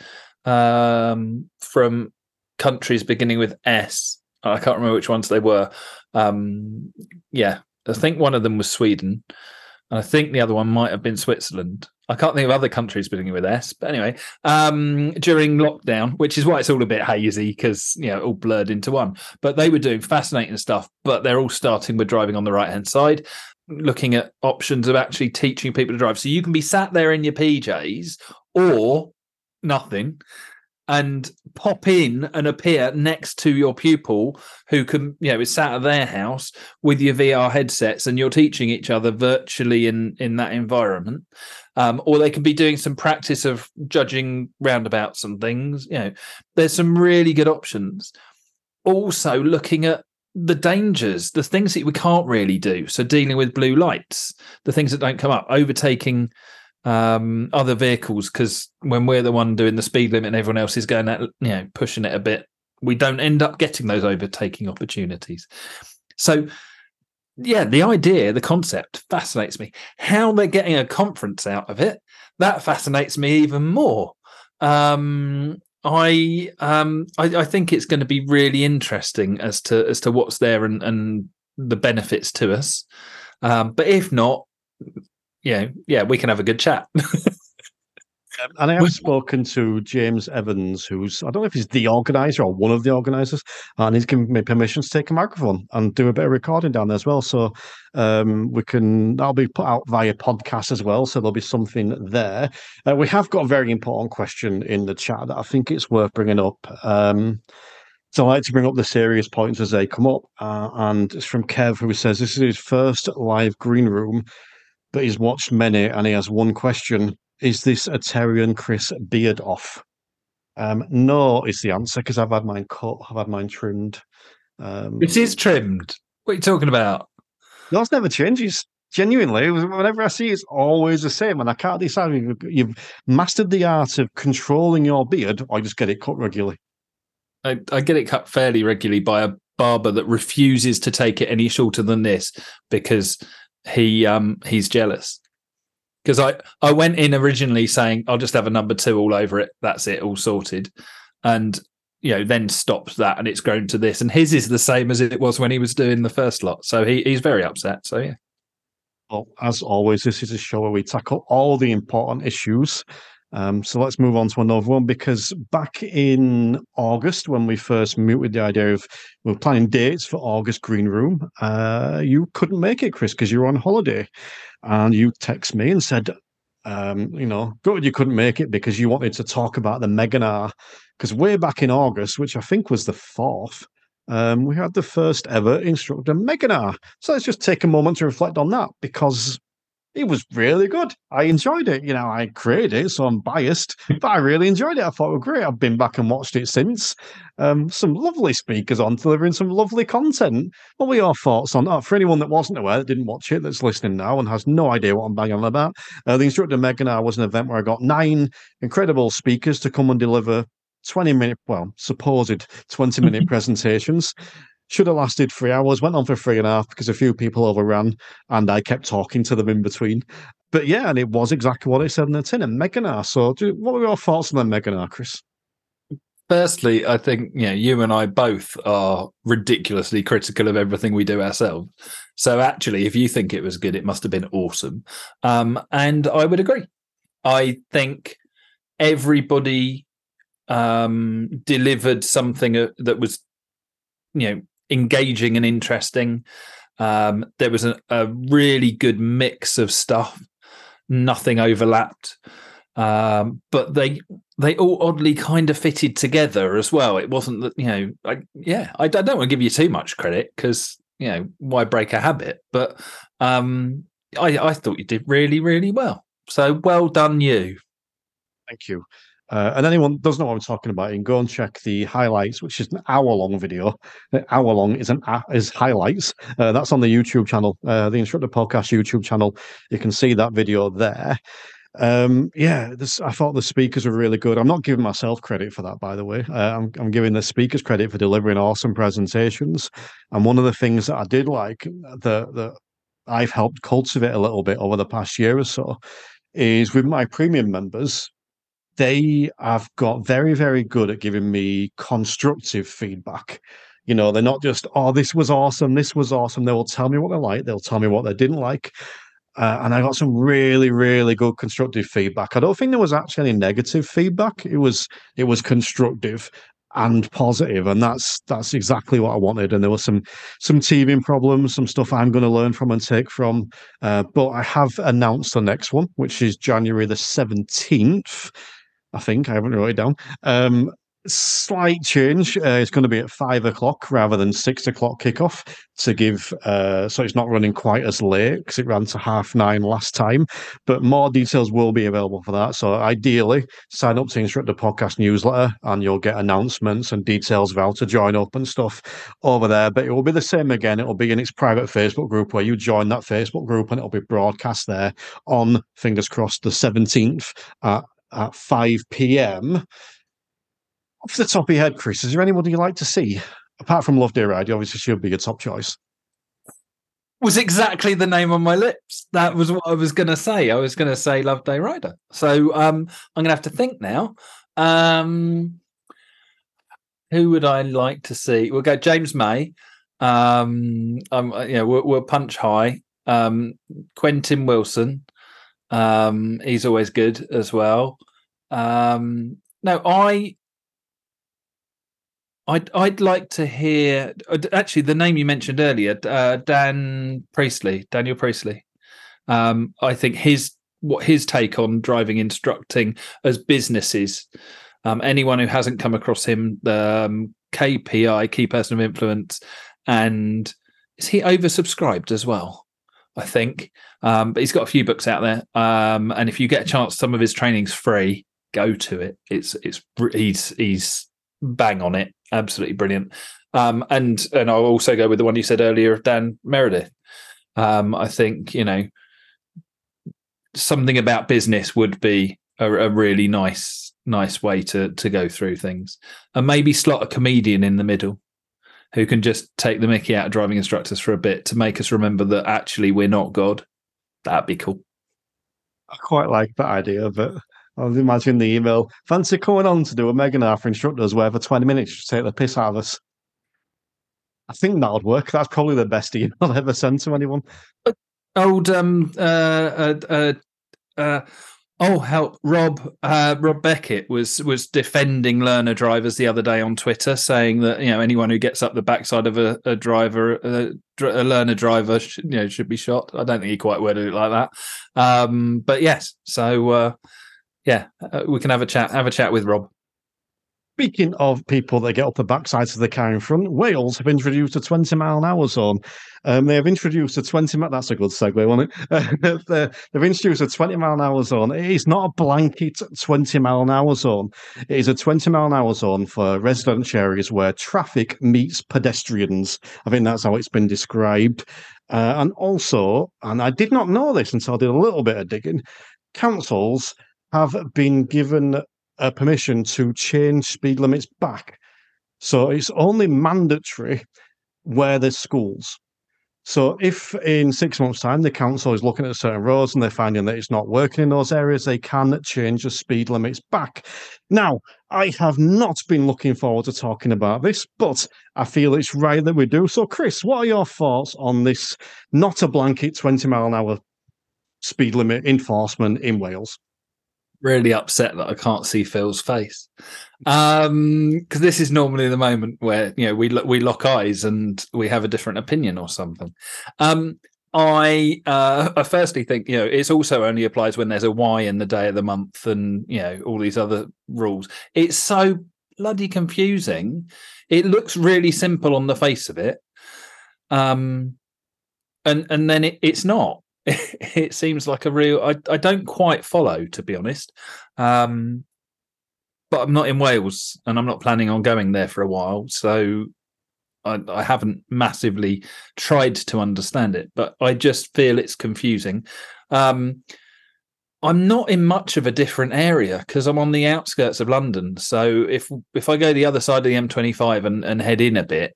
um, from countries beginning with S. I can't remember which ones they were. Um, yeah, I think one of them was Sweden, and I think the other one might have been Switzerland. I can't think of other countries beginning with S, but anyway, um, during lockdown, which is why it's all a bit hazy because you know all blurred into one. But they were doing fascinating stuff. But they're all starting with driving on the right hand side, looking at options of actually teaching people to drive. So you can be sat there in your PJs, or nothing and pop in and appear next to your pupil who can you know is sat at their house with your VR headsets and you're teaching each other virtually in in that environment. Um, or they can be doing some practice of judging roundabouts and things you know. There's some really good options. Also looking at the dangers the things that we can't really do. So dealing with blue lights the things that don't come up overtaking um, other vehicles because when we're the one doing the speed limit and everyone else is going at you know pushing it a bit, we don't end up getting those overtaking opportunities. So yeah, the idea, the concept fascinates me. How they're getting a conference out of it, that fascinates me even more. Um, I, um, I, I think it's going to be really interesting as to as to what's there and, and the benefits to us. Um, but if not, yeah, yeah, we can have a good chat. *laughs* and I have spoken to James Evans, who's I don't know if he's the organizer or one of the organizers, and he's given me permission to take a microphone and do a bit of recording down there as well. So um, we can that'll be put out via podcast as well. So there'll be something there. Uh, we have got a very important question in the chat that I think it's worth bringing up. Um, So I like to bring up the serious points as they come up. Uh, and it's from Kev, who says this is his first live green room, but he's watched many and he has one question. Is this a Terry and Chris beard off? Um, no, is the answer because I've had mine cut, I've had mine trimmed. Um, It is trimmed. What are you talking about? Yours never changes. Genuinely, whenever I see it, it's always the same, and I can't decide if you've, mastered the art of controlling your beard or you just get it cut regularly. I, I get it cut fairly regularly by a barber that refuses to take it any shorter than this because he um he's jealous. Because I I went in originally saying I'll just have a number two all over it. That's it, all sorted, and you know then stopped that and it's grown to this. And his is the same as it was when he was doing the first lot. So he he's very upset. So yeah. Well, as always, this is a show where we tackle all the important issues. Um, so let's move on to another one because back in August, when we first with the idea of we are planning dates for August Green Room, uh, you couldn't make it, Chris, because you were on holiday, and you text me and said, um, you know, good you couldn't make it because you wanted to talk about the Meganar. Because way back in August, which I think was the fourth, um, we had the first ever instructor Meganar. So let's just take a moment to reflect on that because it was really good. I enjoyed it. You know, I created it, so I'm biased, *laughs* but I really enjoyed it. I thought it was great. I've been back and watched it since. Um, some lovely speakers on delivering some lovely content. What were your thoughts on that? For anyone that wasn't aware, that didn't watch it, that's listening now and has no idea what I'm banging on about, uh, the Instructor Meganar was an event where I got nine incredible speakers to come and deliver 20 minute, well, supposed 20 minute *laughs* presentations. Should have lasted three hours, went on for three and a half because a few people overran and I kept talking to them in between. But yeah, and it was exactly what it said in the tin. And Meganar. So, what were your thoughts on the Meganar, Chris? Firstly, I think you know you and I both are ridiculously critical of everything we do ourselves. So actually, if you think it was good, it must have been awesome. Um, and I would agree. I think everybody um, delivered something uh, that was, you know, engaging and interesting. Um, there was a, a, really good mix of stuff. Nothing overlapped, um, but they they all oddly kind of fitted together as well. It wasn't that you know, I, yeah, I, I, don't want to give you too much credit because you know why break a habit, but um, I, I thought you did really really well. So well done, you. Thank you. Uh, and anyone doesn't know what I'm talking about, you can go and check the highlights, which is an hour long video. The hour long is an is highlights. Uh, that's on the YouTube channel, uh, the Instructor Podcast YouTube channel. You can see that video there. Um, yeah, this, I thought the speakers were really good. I'm not giving myself credit for that, by the way. Uh, I'm, I'm giving the speakers credit for delivering awesome presentations. And one of the things that I did like that that I've helped cultivate a little bit over the past year or so is with my premium members they have got very, very good at giving me constructive feedback. You know, they're not just, oh, this was awesome, this was awesome. They will tell me what they like, they'll tell me what they didn't like. Uh, and I got some really, really good constructive feedback. I don't think there was actually any negative feedback. It was it was constructive and positive, and that's that's exactly what I wanted. And there was some some teething problems, some stuff I'm going to learn from and take from. Uh, but I have announced the next one, which is January the seventeenth. I think I haven't wrote it down. Um, slight change. Uh, it's going to be at five o'clock rather than six o'clock kickoff to give, uh, so it's not running quite as late because it ran to half nine last time. But more details will be available for that. So ideally, sign up to the Instructor Podcast newsletter and you'll get announcements and details of how to join up and stuff over there. But it will be the same again. It will be in its private Facebook group where you join that Facebook group and it'll be broadcast there on fingers crossed the seventeenth at at 5 p.m. Off the top of your head, Chris, is there anyone you'd like to see? Apart from Loveday Ryder, obviously she'll be your top choice. Was exactly the name on my lips. That was what I was going to say. I was going to say Loveday Ryder. So um, I'm going to have to think now. Um, who would I like to see? We'll go James May. Um, um, you know, we'll, we'll punch high. Um, Quentin Wilson. Um, he's always good as well. Um, no, I I'd I'd like to hear actually the name you mentioned earlier, uh, Dan Priestley, Daniel Priestley. Um, I think his what his take on driving instructing as businesses. Um, anyone who hasn't come across him, um, KPI, key person of influence, and is he oversubscribed as well? I think. Um, but he's got a few books out there. Um, and if you get a chance, some of his training's free. Go to it. It's it's he's he's bang on it. Absolutely brilliant. Um, and and I'll also go with the one you said earlier of Dan Meredith. Um, I think you know something about business would be a, a really nice nice way to to go through things, and maybe slot a comedian in the middle who can just take the mickey out of driving instructors for a bit to make us remember that actually we're not God. That'd be cool. I quite like that idea, but I was imagining the email. Fancy coming on to do a Megan for instructors where for 20 minutes you take the piss out of us. I think that would work. That's probably the best email I've ever sent to anyone. Old um uh uh uh, uh Oh, help! Rob uh, Rob Beckett was was defending learner drivers the other day on Twitter, saying that you know anyone who gets up the backside of a, a driver, a, a, learner driver, should, you know, should be shot. I don't think he quite worded it like that, um, but yes. So uh, yeah, uh, we can have a chat. Have a chat with Rob. Speaking of people that get up the backsides of the car in front, Wales have introduced a 20 mile an hour zone. Um, they have introduced a 20 mile, that's a good segue, wasn't it? *laughs* They've introduced a 20 mile an hour zone. It is not a blanket 20 mile an hour zone. It is a 20 mile an hour zone for residential areas where traffic meets pedestrians. I think that's how it's been described. Uh, and also, and I did not know this until I did a little bit of digging, councils have been given uh, permission to change speed limits back. So it's only mandatory where there's schools. So if in six months' time the council is looking at certain roads and they're finding that it's not working in those areas, they can change the speed limits back. Now, I have not been looking forward to talking about this, but I feel it's right that we do. So, Chris, what are your thoughts on this not a blanket 20 mile an hour speed limit enforcement in Wales? Really upset that I can't see Phil's face. Um, because this is normally the moment where you know we we lock eyes and we have a different opinion or something. Um, I uh, I firstly think you know it's also only applies when there's a Y in the day of the month and you know all these other rules. It's so bloody confusing. It looks really simple on the face of it, um, and and then it, it's not. *laughs* it seems like a real. I, I don't quite follow, to be honest. Um, but I'm not in Wales, and I'm not planning on going there for a while, so I, I haven't massively tried to understand it. But I just feel it's confusing. Um, I'm not in much of a different area because I'm on the outskirts of London. So if if I go the other side of the M25 and, and head in a bit,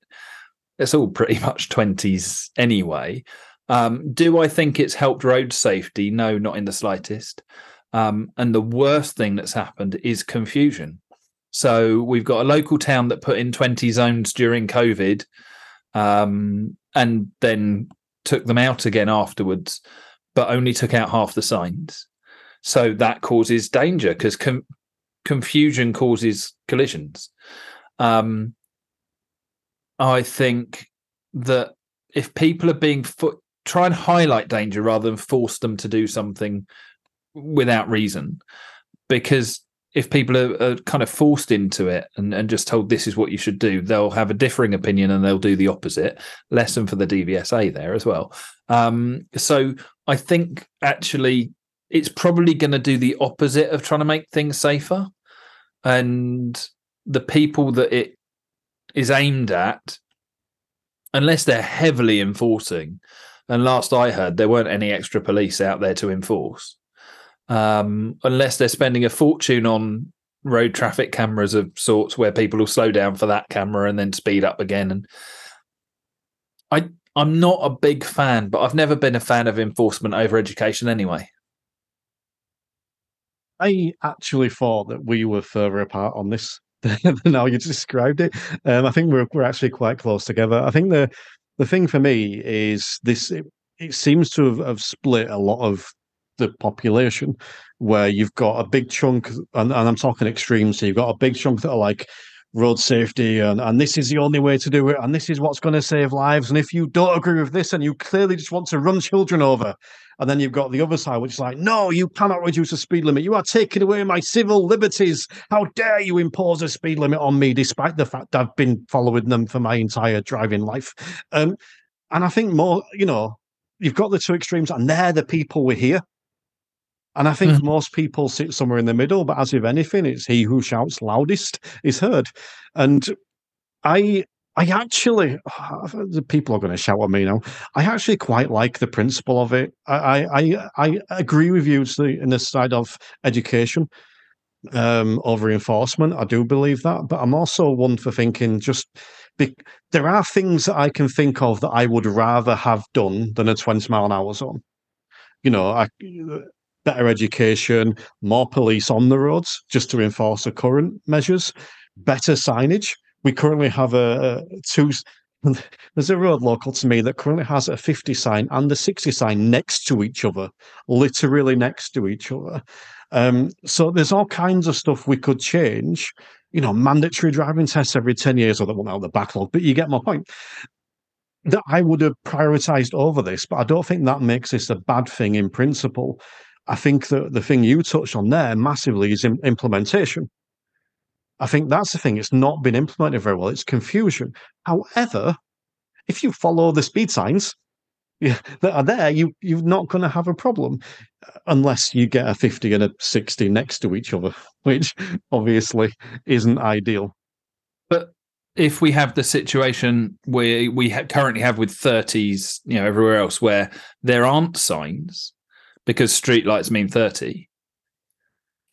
it's all pretty *laughs* much 20s anyway. Um, do I think it's helped road safety? No, not in the slightest. Um, and the worst thing that's happened is confusion. So we've got a local town that put in 20 zones during COVID um, and then took them out again afterwards, but only took out half the signs. So that causes danger because com- confusion causes collisions. Um, I think that if people are being foot try and highlight danger rather than force them to do something without reason. Because if people are, are, kind of forced into it and, and just told this is what you should do, they'll have a differing opinion and they'll do the opposite. Lesson for the DVSA there as well. Um, so I think actually it's probably going to do the opposite of trying to make things safer. And the people that it is aimed at, unless they're heavily enforcing, and last I heard, there weren't any extra police out there to enforce, um, unless they're spending a fortune on road traffic cameras of sorts where people will slow down for that camera and then speed up again. And I, I'm not a big fan, but I've never been a fan of enforcement over education anyway. I actually thought that we were further apart on this *laughs* than how you described it. Um, I think we're we're actually quite close together. I think the the thing for me is this it, it seems to have, have, split a lot of the population where you've got a big chunk and, and, i'm talking extremes so you've got a big chunk that are like road safety and, and this is the only way to do it and this is what's going to save lives and if you don't agree with this and you clearly just want to run children over and then you've got the other side which is like no you cannot reduce the speed limit. You are taking away my civil liberties. How dare you impose a speed limit on me despite the fact i've been following them for my entire driving life. Um, and i think more you know you've got the two extremes and they're the people we're here and I think mm. most people sit somewhere in the middle, but as with anything, it's he who shouts loudest is heard. And I I actually, *sighs* the people are going to shout at me now. I actually quite like the principle of it. I I, I agree with you in the side of education um, over enforcement. I do believe that, but I'm also one for thinking just be, there are things that I can think of that I would rather have done than a 20 mile an hour zone. You know, I better education, more police on the roads just to enforce the current measures, better signage. We currently have a, a two. *laughs* There's a road local to me that currently has a 50 sign and a 60 sign next to each other, literally next to each other. Um, so there's all kinds of stuff we could change. You know, mandatory driving tests every 10 years, or that one out the backlog, but you get my point that I would have prioritized over this, but I don't think that makes this a bad thing in principle. I think that the thing you touched on there massively is implementation. I think that's the thing. It's not been implemented very well. It's confusion. However, if you follow the speed signs *laughs* that are there, you you're not going to have a problem uh, unless you get a 50 and a 60 next to each other, *laughs* which obviously isn't ideal. But if we have the situation where we ha- currently have with 30s, you know, everywhere else, where there aren't signs, because street lights mean 30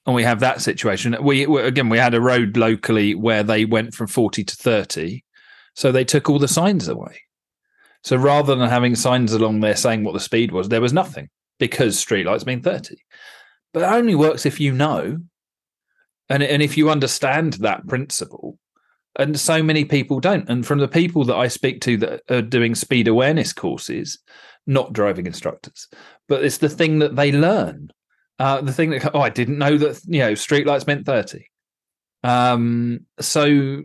and we have that situation. We again we had a road locally where they went from 40 to 30 so they took all the signs away. So rather than having signs along there saying what the speed was there was nothing because street lights mean 30 but it only works if you know. And and if you understand that principle and so many people don't. And from the people that i speak to that are doing speed awareness courses not driving instructors, but it's the thing that they learn. Uh, the thing that oh, I didn't know that you know streetlights meant thirty. Um, so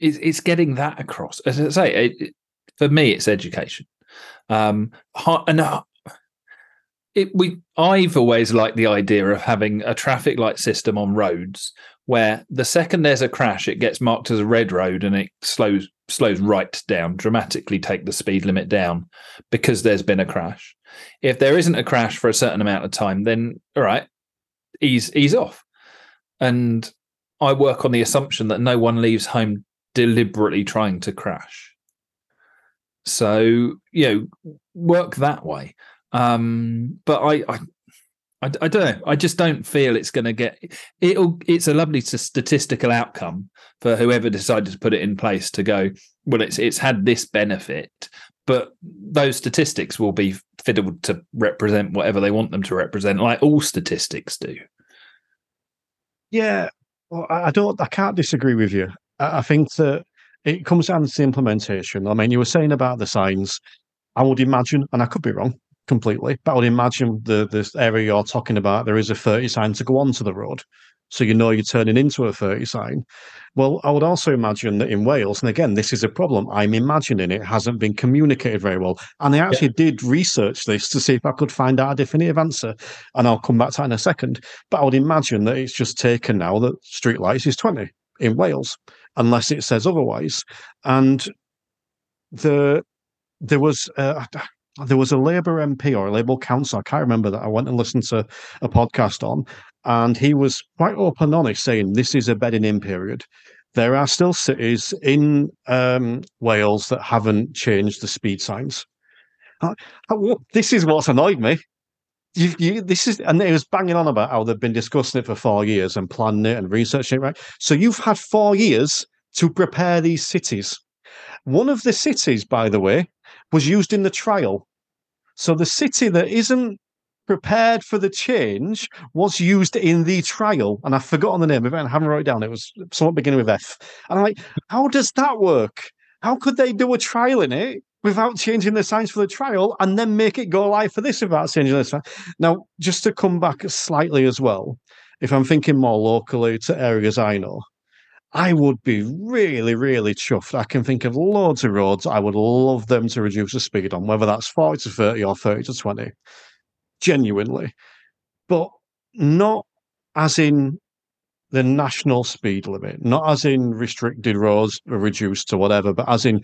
it's, it's getting that across. As I say, it, for me, it's education. Um, and uh, it, we I've always liked the idea of having a traffic light system on roads where the second there's a crash, it gets marked as a red road and it slows slows right down, dramatically take the speed limit down because there's been a crash. If there isn't a crash for a certain amount of time, then all right, ease ease off. And I work on the assumption that no one leaves home deliberately trying to crash. So, you know, work that way. Um, but I, I I, I, don't know. I just don't feel it's going to get. It'll. It's a lovely statistical outcome for whoever decided to put it in place to go. Well, it's it's had this benefit, but those statistics will be fiddled to represent whatever they want them to represent, like all statistics do. Yeah, well, I don't. I can't disagree with you. I, I think that it comes down to the implementation. I mean, you were saying about the signs. I would imagine, and I could be wrong, completely. But I would imagine the this area you're talking about, there is a 30 sign to go onto the road. So you know you're turning into a 30 sign. Well, I would also imagine that in Wales, and again, this is a problem. I'm imagining it hasn't been communicated very well. And I actually yeah. did research this to see if I could find out a definitive answer. And I'll come back to that in a second. But I would imagine that it's just taken now that streetlights is 20 in Wales, unless it says otherwise. And the there was uh, there was a Labour MP or a Labour council, I can't remember that. I went and listened to a podcast on, and he was quite open honest saying this is a bedding in period. There are still cities in um, Wales that haven't changed the speed signs. Uh, this is what's annoyed me. You, you, this is, and it was banging on about how they've been discussing it for four years and planning it and researching it, right? So you've had four years to prepare these cities. One of the cities, by the way, was used in the trial. So the city that isn't prepared for the change was used in the trial. And I've forgotten the name of it and I haven't wrote it down. It was somewhat beginning with F. And I'm like, how does that work? How could they do a trial in it without changing the signs for the trial and then make it go live for this without changing the? Now, just to come back slightly as well, if I'm thinking more locally to areas I know, I would be really, really chuffed. I can think of loads of roads I would love them to reduce the speed on, whether that's 40 to 30 or 30 to 20. Genuinely. But not as in the national speed limit, not as in restricted roads are reduced to whatever, but as in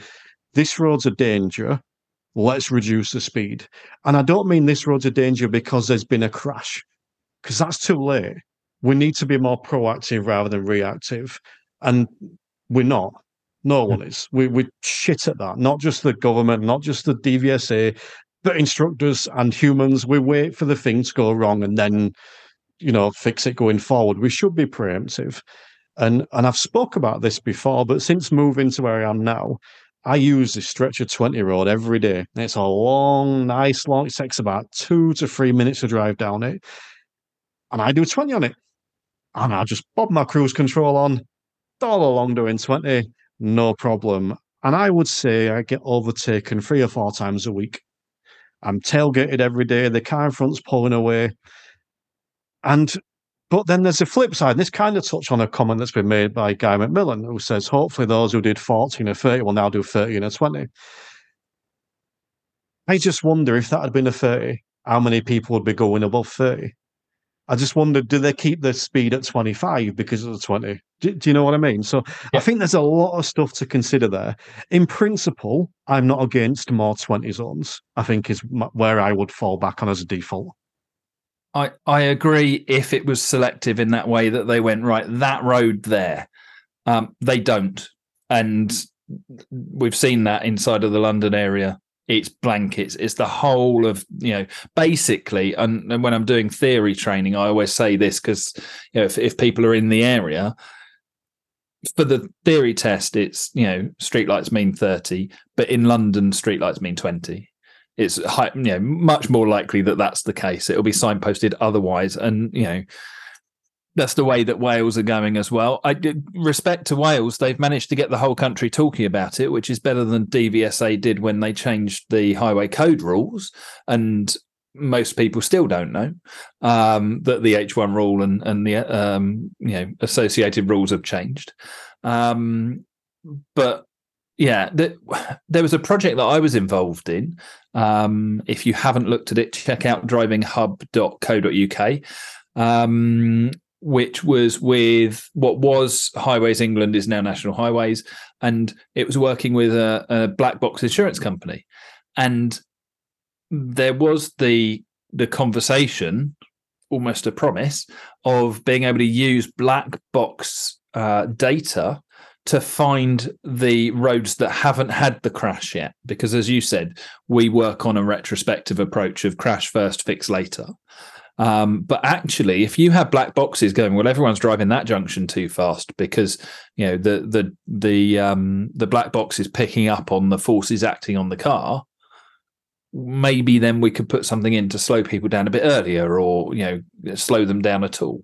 this road's a danger. Let's reduce the speed. And I don't mean this road's a danger because there's been a crash, because that's too late. We need to be more proactive rather than reactive. And we're not. No one is. We we shit at that. Not just the government, not just the DVSA, but instructors and humans. We wait for the thing to go wrong and then, you know, fix it going forward. We should be preemptive. And and I've spoke about this before, but since moving to where I am now, I use this stretch of 20 road every day. It's a long, nice long. It takes about two to three minutes to drive down it. And I do 20 on it. And I just bob my cruise control on, all along doing 20, no problem. And I would say I get overtaken three or four times a week. I'm tailgated every day. The car in front's pulling away. And but then there's a flip side. This kind of touch on a comment that's been made by Guy McMillan, who says, hopefully those who did 14 or 30 will now do 30 and a 20. I just wonder if that had been a 30, how many people would be going above 30? I just wondered, do they keep the speed at 25 because of the 20? Do, do you know what I mean? So yeah. I think there's a lot of stuff to consider there. In principle, I'm not against more 20 zones, I think is where I would fall back on as a default. I, I agree if it was selective in that way that they went, right, that road there. Um, they don't. And we've seen that inside of the London area it's blankets it's the whole of you know basically and, and when i'm doing theory training i always say this because you know if, if people are in the area for the theory test it's you know streetlights mean 30 but in london streetlights mean 20 it's high, you know much more likely that that's the case. It'll be signposted otherwise and you know that's the way that Wales are going as well. I respect to Wales; they've managed to get the whole country talking about it, which is better than DVSA did when they changed the highway code rules. And most people still don't know um, that the H1 rule and and the um, you know associated rules have changed. Um, but yeah, the, there was a project that I was involved in. Um, if you haven't looked at it, check out drivinghub.co.uk. Um, which was with what was Highways England is now National Highways, and it was working with a, a black box insurance company, and there was the the conversation, almost a promise, of being able to use black box uh, data to find the roads that haven't had the crash yet. Because as you said, we work on a retrospective approach of crash first, fix later. Um, but actually, if you have black boxes going, well, everyone's driving that junction too fast because you know the the the um, the black box is picking up on the forces acting on the car. Maybe then we could put something in to slow people down a bit earlier, or you know, slow them down at all.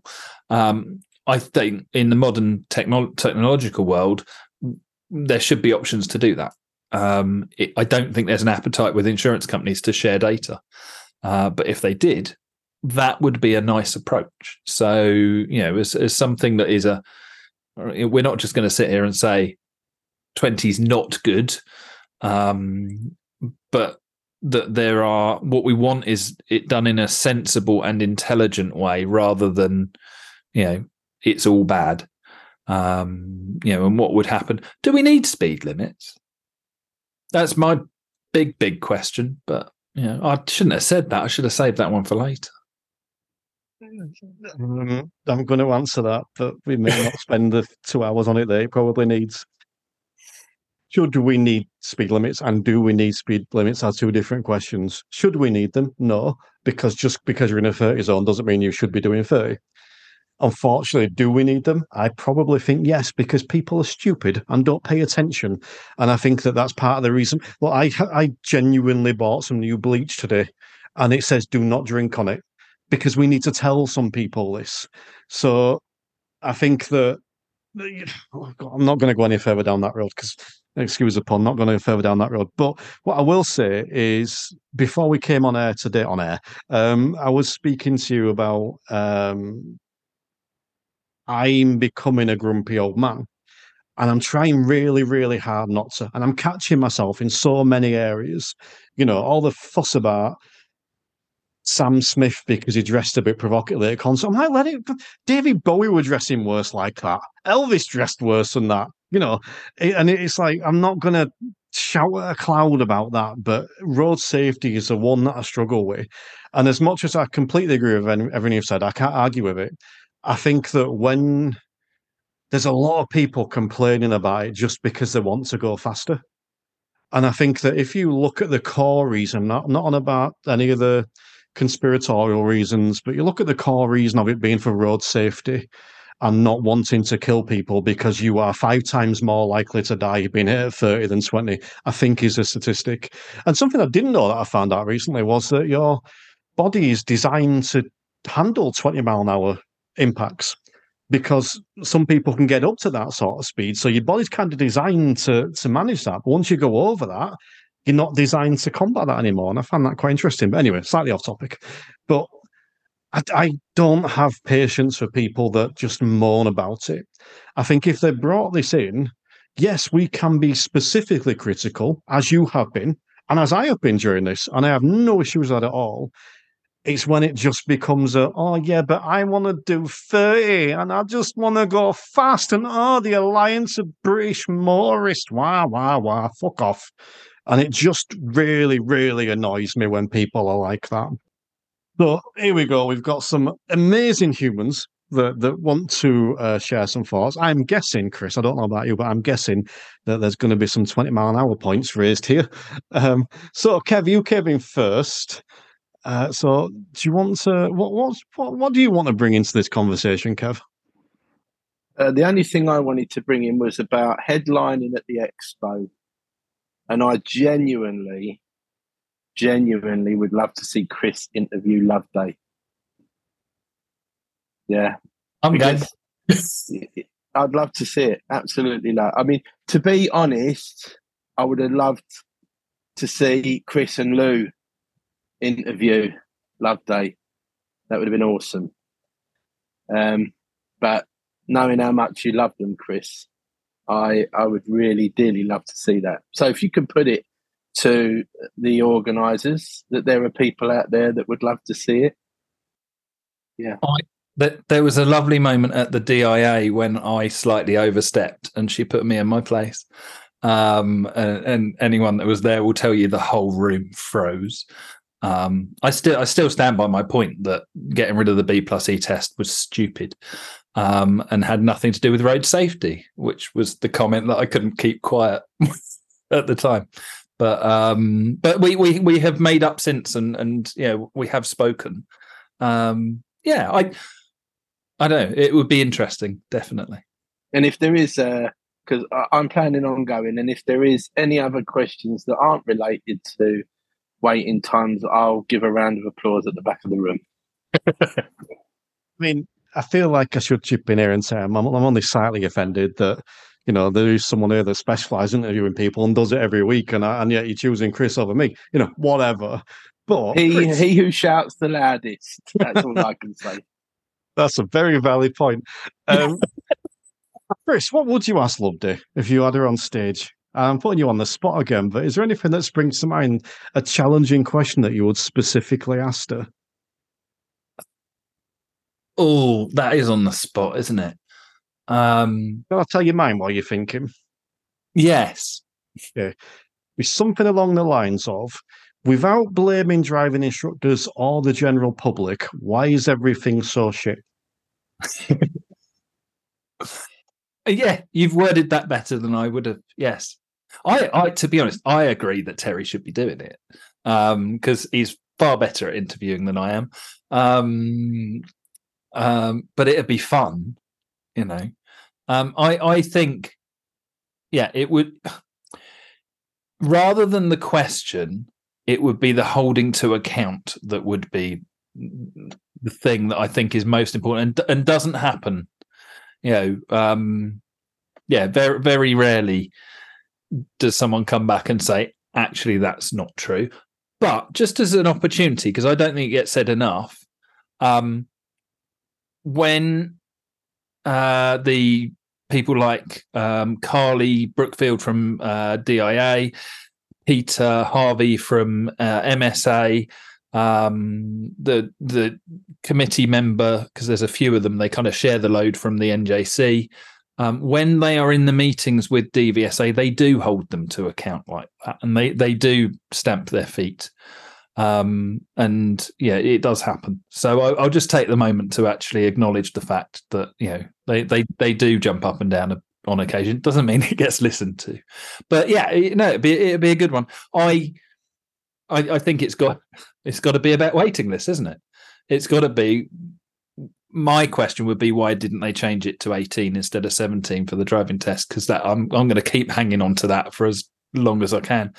Um, I think in the modern techno- technological world, there should be options to do that. Um, it, I don't think there's an appetite with insurance companies to share data, uh, but if they did, that would be a nice approach. So, you know, it's, as something that is a, we're not just going to sit here and say 20 is not good, um, but that there are what we want is it done in a sensible and intelligent way rather than, you know, it's all bad. Um, you know, and what would happen? Do we need speed limits? That's my big, big question. But you know, I shouldn't have said that. I should have saved that one for later. Um, I'm going to answer that, but we may not spend the two hours on it there. It probably needs. Should we need speed limits and do we need speed limits are two different questions. Should we need them? No, because just because you're in a 30 zone doesn't mean you should be doing 30. Unfortunately, do we need them? I probably think yes, because people are stupid and don't pay attention. And I think that that's part of the reason. Well, I I genuinely bought some new bleach today, and it says "do not drink" on it because we need to tell some people this. So I think that *sighs* oh I'm not going to go any further down that road because, excuse the pun, not going any further down that road. But what I will say is, before we came on air today, on air, um, I was speaking to you about um, I'm becoming a grumpy old man. And I'm trying really, really hard not to. And I'm catching myself in so many areas. You know, all the fuss about Sam Smith because he dressed a bit provocatively at concert. I'm like, let it. David Bowie were dressing worse like that. Elvis dressed worse than that. You know, and it's like I'm not gonna shout at a cloud about that, but road safety is the one that I struggle with. And as much as I completely agree with everything you've said, I can't argue with it. I think that when there's a lot of people complaining about it just because they want to go faster. And I think that if you look at the core reason, not, not on about any of the conspiratorial reasons, but you look at the core reason of it being for road safety and not wanting to kill people because you are five times more likely to die being hit at 30 than 20, I think is a statistic. And something I didn't know that I found out recently was that your body is designed to handle 20 mile an hour impacts because some people can get up to that sort of speed. So your body's kind of designed to to manage that. But once you go over that, you're not designed to combat that anymore. And I found that quite interesting. But anyway, slightly off topic. But I, I don't have patience for people that just moan about it. I think if they brought this in, yes, we can be specifically critical, as you have been, and as I have been during this, and I have no issues with that at all. It's when it just becomes a, oh, yeah, but I want to do 30 and I just want to go fast. And oh, the Alliance of British Motorists, wah, wah, wah, fuck off. And it just really, really annoys me when people are like that. So here we go. We've got some amazing humans that, that want to uh, share some thoughts. I'm guessing, Chris, I don't know about you, but I'm guessing that there's going to be some 20 mile an hour points raised here. *laughs* Um, so, Kev, you came in first. Uh, so, do you want to what, what what what do you want to bring into this conversation, Kev? Uh, the only thing I wanted to bring in was about headlining at the expo, and I genuinely, genuinely would love to see Chris interview Loveday. Yeah, I'm good. *laughs* I'd love to see it. Absolutely, love. I mean, to be honest, I would have loved to see Chris and Lou interview Loveday. That would have been awesome. Um, but knowing how much you love them, Chris, I I would really dearly love to see that. So if you can put it to the organisers that there are people out there that would love to see it. Yeah. I, that there was a lovely moment at the DIA when I slightly overstepped and she put me in my place. Um, and, and anyone that was there will tell you the whole room froze. Um, I still I still stand by my point that getting rid of the B plus E test was stupid um, and had nothing to do with road safety, which was the comment that I couldn't keep quiet *laughs* at the time. But um, but we, we we have made up since and and yeah we have spoken. Um, yeah, I I don't know. It would be interesting, definitely. And if there is a because I'm planning on going, and if there is any other questions that aren't related to waiting times, I'll give a round of applause at the back of the room. *laughs* I mean, I feel like I should chip in here and say I'm, I'm only slightly offended that you know there is someone here that specialises in interviewing people and does it every week, and I, and yet you're choosing Chris over me. You know, whatever. But he Chris... he who shouts the loudest. That's all I can say. *laughs* *laughs* That's a very valid point. Um, Chris, what would you ask Loveday if you had her on stage? I'm putting you on the spot again, but is there anything that springs to mind, a challenging question that you would specifically ask her? Oh, that is on the spot, isn't it? Um, I'll tell you mine while you're thinking. Yes. Yeah. Be something along the lines of without blaming driving instructors or the general public, why is everything so shit? *laughs* yeah, you've worded that better than I would have. Yes. I, I, to be honest, I agree that Terry should be doing it because um, he's far better at interviewing than I am. Um, um, but it'd be fun, you know. Um, I, I think, yeah, it would. *sighs* Rather than the question, it would be the holding to account that would be the thing that I think is most important and, and doesn't happen. You know, um, yeah, very very rarely does someone come back and say, actually, that's not true. But just as an opportunity, because I don't think it gets said enough, um, when uh, the people like um, Carly Brookfield from uh, DIA, Peter Harvey from uh, MSA, um, the the committee member because there's a few of them. They kind of share the load from the NJC. Um, when they are in the meetings with DVSA, they do hold them to account like that, and they they do stamp their feet. Um, and yeah, it does happen. So I, will just take the moment to actually acknowledge the fact that you know they they they do jump up and down on occasion. It doesn't mean *laughs* it gets listened to, but yeah, no, it'd be it'd be a good one. I, I I think it's got it's got to be about waiting list, isn't it? It's got to be. My question would be why didn't they change it to 18 instead of 17 for the driving test? Because that I'm I'm going to keep hanging on to that for as long as I can.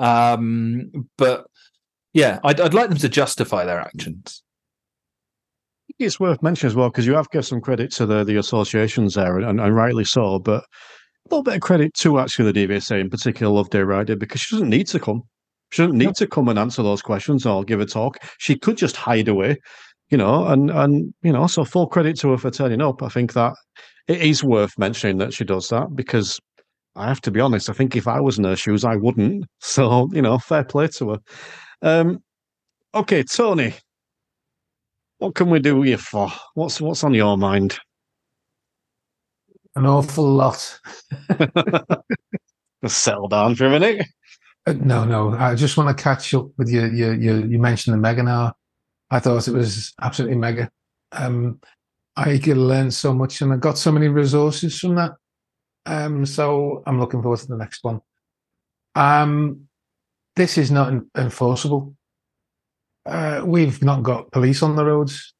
Um, but yeah, I'd, I'd like them to justify their actions. It's worth mentioning as well because you have given some credit to the the associations there, and, and rightly so. But a little bit of credit to actually the DVSA in particular, Loveday Ryder, because she doesn't need to come. She doesn't need to come and answer those questions or give a talk. She could just hide away, you know, and and you know, so full credit to her for turning up. I think that it is worth mentioning that she does that because I have to be honest, I think if I was in her shoes, I wouldn't. *laughs* So, you know, fair play to her. Um, okay, Tony, what can we do here for? What's what's on your mind? An awful lot. *laughs* Just settle down for a minute. Uh, no, no. I just want to catch up with you. You you, you mentioned the mega now. I thought it was absolutely mega. Um, I could learn so much, and I got so many resources from that. Um, so I'm looking forward to the next one. Um, this is not enforceable. Uh, we've not got police on the roads,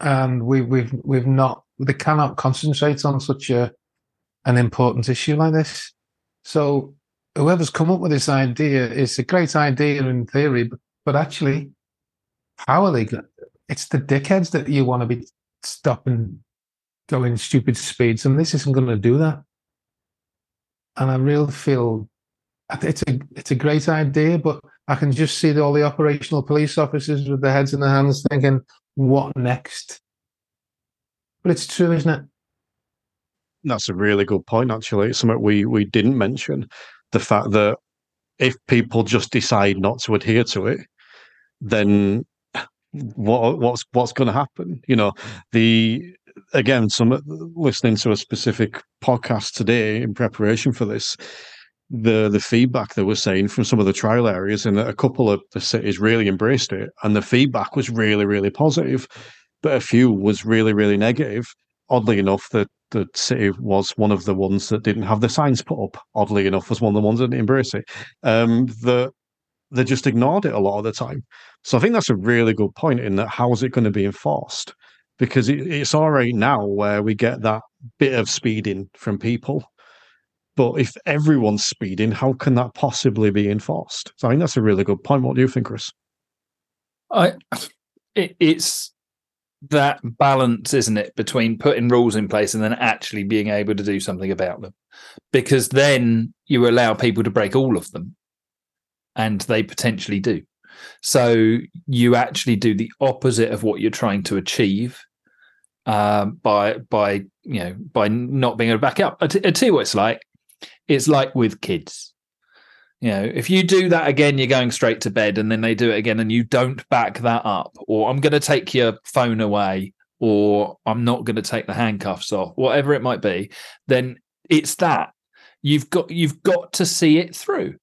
and we, we've we've not. They cannot concentrate on such a an important issue like this. So whoever's come up with this idea is a great idea in theory, but, but actually, how are they going? It's the dickheads that you want to be stopping going stupid speeds, and this isn't going to do that. And I really feel it's a it's a great idea, but I can just see all the operational police officers with their heads in their hands thinking, "What next?" But it's true, isn't it? That's a really good point. Actually, it's something we we didn't mention the fact that if people just decide not to adhere to it, then what what's what's going to happen? You know, the again, some listening to a specific podcast today in preparation for this the the feedback they were saying from some of the trial areas, and a couple of the cities really embraced it, and the feedback was really really positive, but a few was really really negative. Oddly enough, the the city was one of the ones that didn't have the signs put up. Oddly enough, was one of the ones that didn't embrace it. Um, the they just ignored it a lot of the time. So I think that's a really good point in that how is it going to be enforced? Because it, it's all right now where we get that bit of speeding from people but if everyone's speeding, how can that possibly be enforced? So I think that's a really good point. What do you think, Chris? I, it, it's that balance, isn't it, between putting rules in place and then actually being able to do something about them, because then you allow people to break all of them, and they potentially do. So you actually do the opposite of what you're trying to achieve um, by by you know by not being able to back up. I, t- I tell you what it's like it's like with kids. You know, if you do that again, you're going straight to bed, and then they do it again, and you don't back that up, or I'm going to take your phone away, or I'm not going to take the handcuffs off, whatever it might be, then it's that you've got you've got to see it through.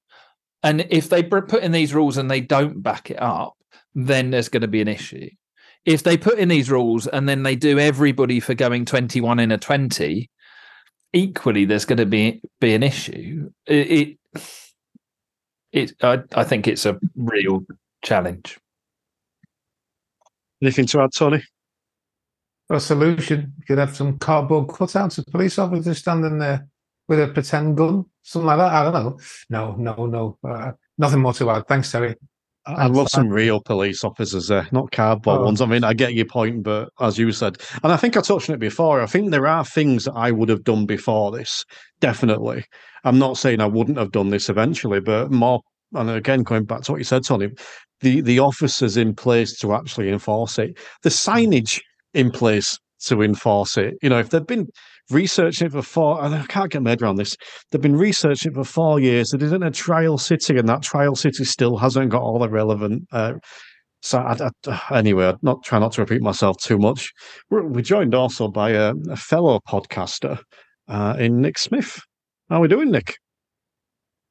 And if they put in these rules and they don't back it up, then there's going to be an issue. If they put in these rules and then they do everybody for going 21 in a 20, equally there's going to be be an issue. It, it, it I, I think it's a real challenge. Anything to add, Tony? A solution. You could have some cardboard cutouts of police officers standing there with a pretend gun, something like that. I don't know. No, no, no. Uh, nothing more to add. Thanks, Terry. I love some real police officers there, not cardboard oh. ones. I mean, I get your point, but as you said, and I think I touched on it before, I think there are things that I would have done before this, definitely. I'm not saying I wouldn't have done this eventually, but more, and again, going back to what you said, Tony, the, the officers in place to actually enforce it, the hmm. signage in place to enforce it. You know, if there'd been researching it for four. And I can't get my head around this. They've been researching it for four years. They did it in a trial city, and that trial city still hasn't got all the relevant. Uh, so I, I, anyway, I'd not try not to repeat myself too much. We're, we're joined also by a, a fellow podcaster uh, in Nick Smith. How are we doing, Nick?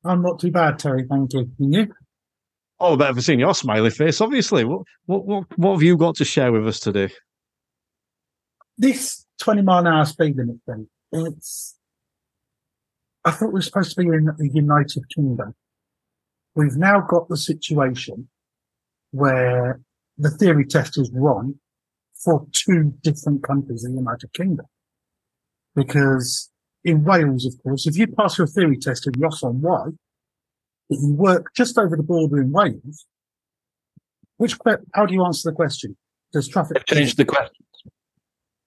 I'm not too bad, Terry. Thank you. And you? Oh, but I've seen your smiley face. Obviously, what what what what have you got to share with us today? This 20 mile an hour speed limit thing. It's. I thought we were supposed to be in the United Kingdom. We've now got the situation where the theory test is wrong for two different countries in the United Kingdom. Because in Wales, of course, if you pass your theory test in Ross on Wye, if you work just over the border in Wales, which how do you answer the question? Does traffic change the question?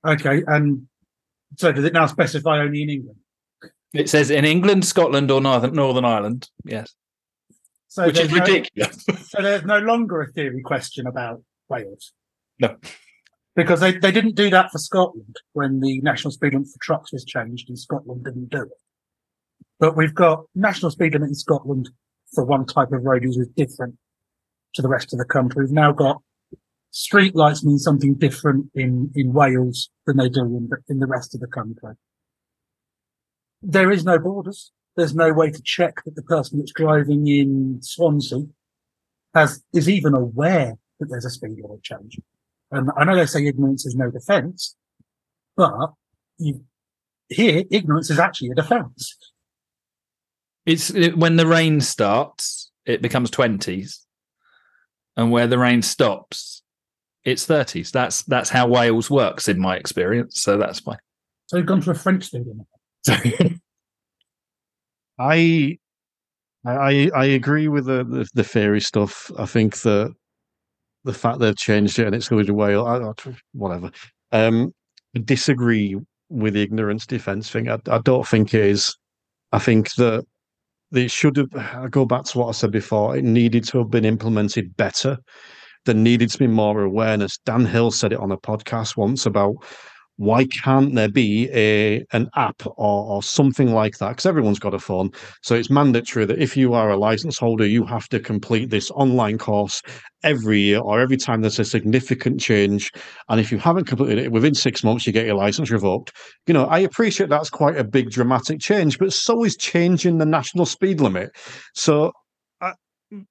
Okay, and so does it now specify only in England? It says in England, Scotland, or Northern Northern Ireland. Yes. So Which is no, ridiculous. *laughs* so there's no longer a theory question about Wales. No. Because they, they didn't do that for Scotland when the national speed limit for trucks was changed and Scotland didn't do it. But we've got national speed limit in Scotland for one type of road is different to the rest of the country. We've now got street lights mean something different in, in Wales than they do in the, in the rest of the country. There is no borders. There's no way to check that the person that's driving in Swansea has, is even aware that there's a speed limit change. And I know they say ignorance is no defense, but you, here ignorance is actually a defense. It's it, when the rain starts, it becomes twenties, and where the rain stops, it's thirties. That's that's how Wales works in my experience. So that's fine. So you've gone to a French stadium. I I I agree with the, the, the theory stuff. I think that the fact they've changed it and it's going to Wales, I, whatever. Um, I disagree with the ignorance defense thing. I, I don't think it is. I think that it should have. I go back to what I said before. It needed to have been implemented better. There needed to be more awareness. Dan Hill said it on a podcast once about why can't there be a an app or, or something like that? Because everyone's got a phone, so it's mandatory that if you are a license holder, you have to complete this online course every year or every time there's a significant change. And if you haven't completed it within six months, you get your license revoked. You know, I appreciate that's quite a big dramatic change, but so is changing the national speed limit. So, I,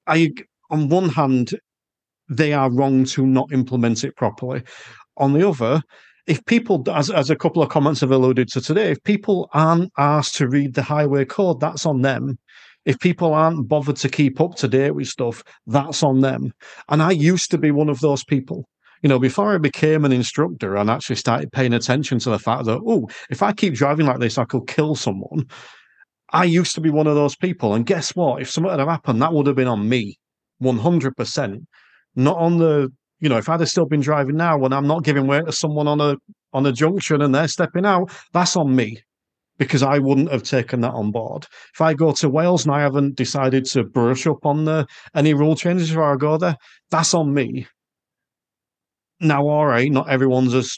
I on one hand, they are wrong to not implement it properly. On the other, if people, as, as a couple of comments have alluded to today, if people aren't asked to read the highway code, that's on them. If people aren't bothered to keep up to date with stuff, that's on them. And I used to be one of those people. You know, before I became an instructor and actually started paying attention to the fact that, oh, if I keep driving like this, I could kill someone. I used to be one of those people. And guess what? If something had happened, that would have been on me 100%, not on the you know, if I'd have still been driving now when I'm not giving way to someone on a on a junction and they're stepping out, that's on me because I wouldn't have taken that on board. If I go to Wales and I haven't decided to brush up on the any rule changes before I go there, that's on me. Now, all right, not everyone's as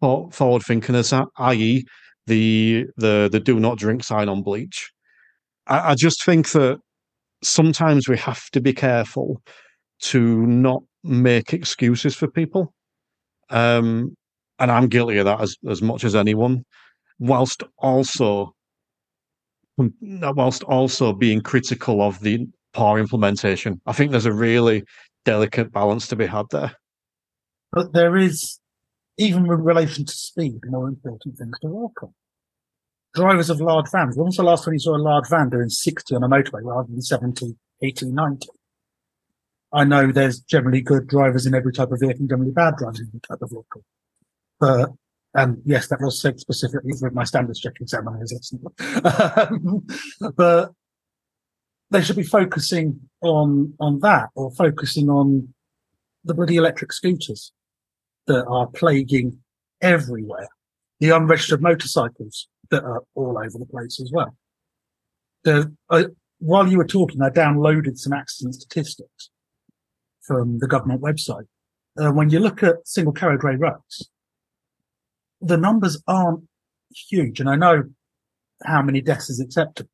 forward thinking as that, i.e., the the the do not drink sign on bleach. I, I just think that sometimes we have to be careful to not make excuses for people. Um, and I'm guilty of that as, as much as anyone, whilst also whilst also being critical of the poor implementation. I think there's a really delicate balance to be had there. But there is, even with relation to speed, more important things to work on. Drivers of large vans. When was the last time you saw a large van doing 60 on a motorway rather than 70, 80, 90? I know there's generally good drivers in every type of vehicle generally bad drivers in every type of vehicle. But, and yes, that was said specifically with my standards check examiners. *laughs* um, but they should be focusing on, on that or focusing on the bloody electric scooters that are plaguing everywhere. The unregistered motorcycles that are all over the place as well. The, while you were talking, I downloaded some accident statistics from the government website. Uh, when you look at single carriageway roads, the numbers aren't huge, and I know how many deaths is acceptable.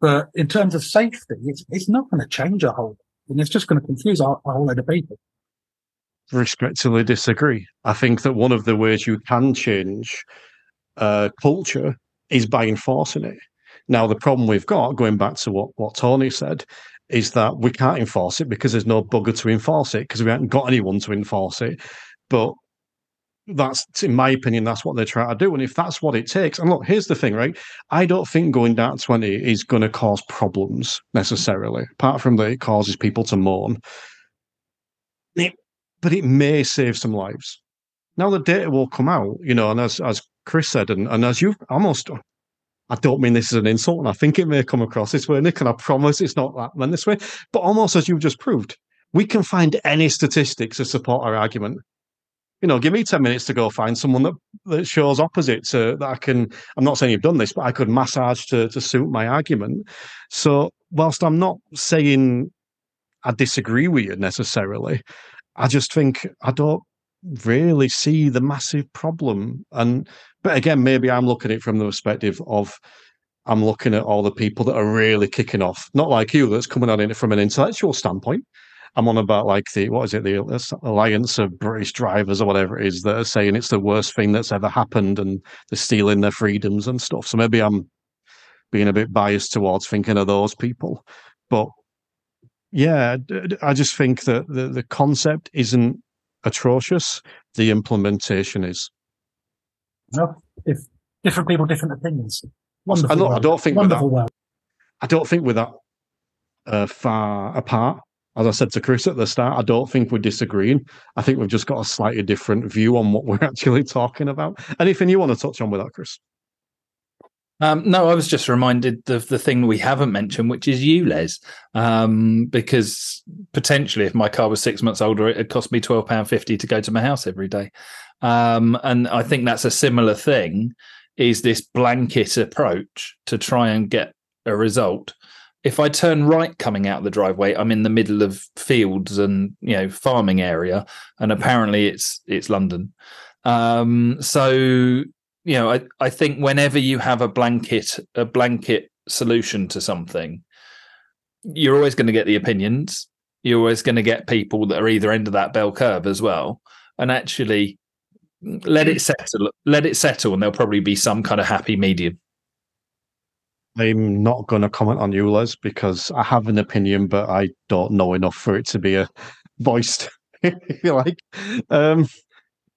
But in terms of safety, it's it's not going to change a whole, lot, and it's just going to confuse a, a whole load of people. respectfully disagree. I think that one of the ways you can change uh, culture is by enforcing it. Now, the problem we've got, going back to what, what Tony said, is that we can't enforce it because there's no bugger to enforce it because we haven't got anyone to enforce it. But that's, in my opinion, that's what they're trying to do. And if that's what it takes, and look, here's the thing, right? I don't think going down to 20 is going to cause problems necessarily, apart from that it causes people to moan. It, but it may save some lives. Now the data will come out, you know, and as as Chris said, and, and as you've almost I don't mean this as an insult, and I think it may come across this way, Nick, and I promise it's not that meant this way. But almost as you've just proved, we can find any statistics to support our argument. You know, give me 10 minutes to go find someone that, that shows opposite to that I can. I'm not saying you've done this, but I could massage to, to suit my argument. So, whilst I'm not saying I disagree with you necessarily, I just think I don't really see the massive problem. And but again, maybe I'm looking at it from the perspective of I'm looking at all the people that are really kicking off, not like you, that's coming at it from an intellectual standpoint. I'm on about like the what is it, the Alliance of British Drivers or whatever it is that are saying it's the worst thing that's ever happened and they're stealing their freedoms and stuff. So maybe I'm being a bit biased towards thinking of those people. But yeah, I just think that the, the concept isn't atrocious. The implementation is. No, if different people, different opinions. Wonderful. I don't, I don't think we're Wonderful that, world. I don't think we're that uh, far apart. As I said to Chris at the start, I don't think we're disagreeing. I think we've just got a slightly different view on what we're *laughs* actually talking about. Anything you want to touch on with that, Chris? Um, no, I was just reminded of the thing we haven't mentioned, which is ULEZ. Um, because potentially, if my car was six months older, it'd cost me twelve pound fifty to go to my house every day. Um, and I think that's a similar thing. Is this blanket approach to try and get a result? If I turn right coming out of the driveway, I'm in the middle of fields and you know farming area, and apparently it's it's London. Um, so you know, I, I think whenever you have a blanket a blanket solution to something, you're always going to get the opinions. You're always going to get people that are either end of that bell curve as well. And actually, let it settle. Let it settle, and there'll probably be some kind of happy medium. I'm not going to comment on ULEZ, because I have an opinion, but I don't know enough for it to be a voiced. if you *laughs* like. Um,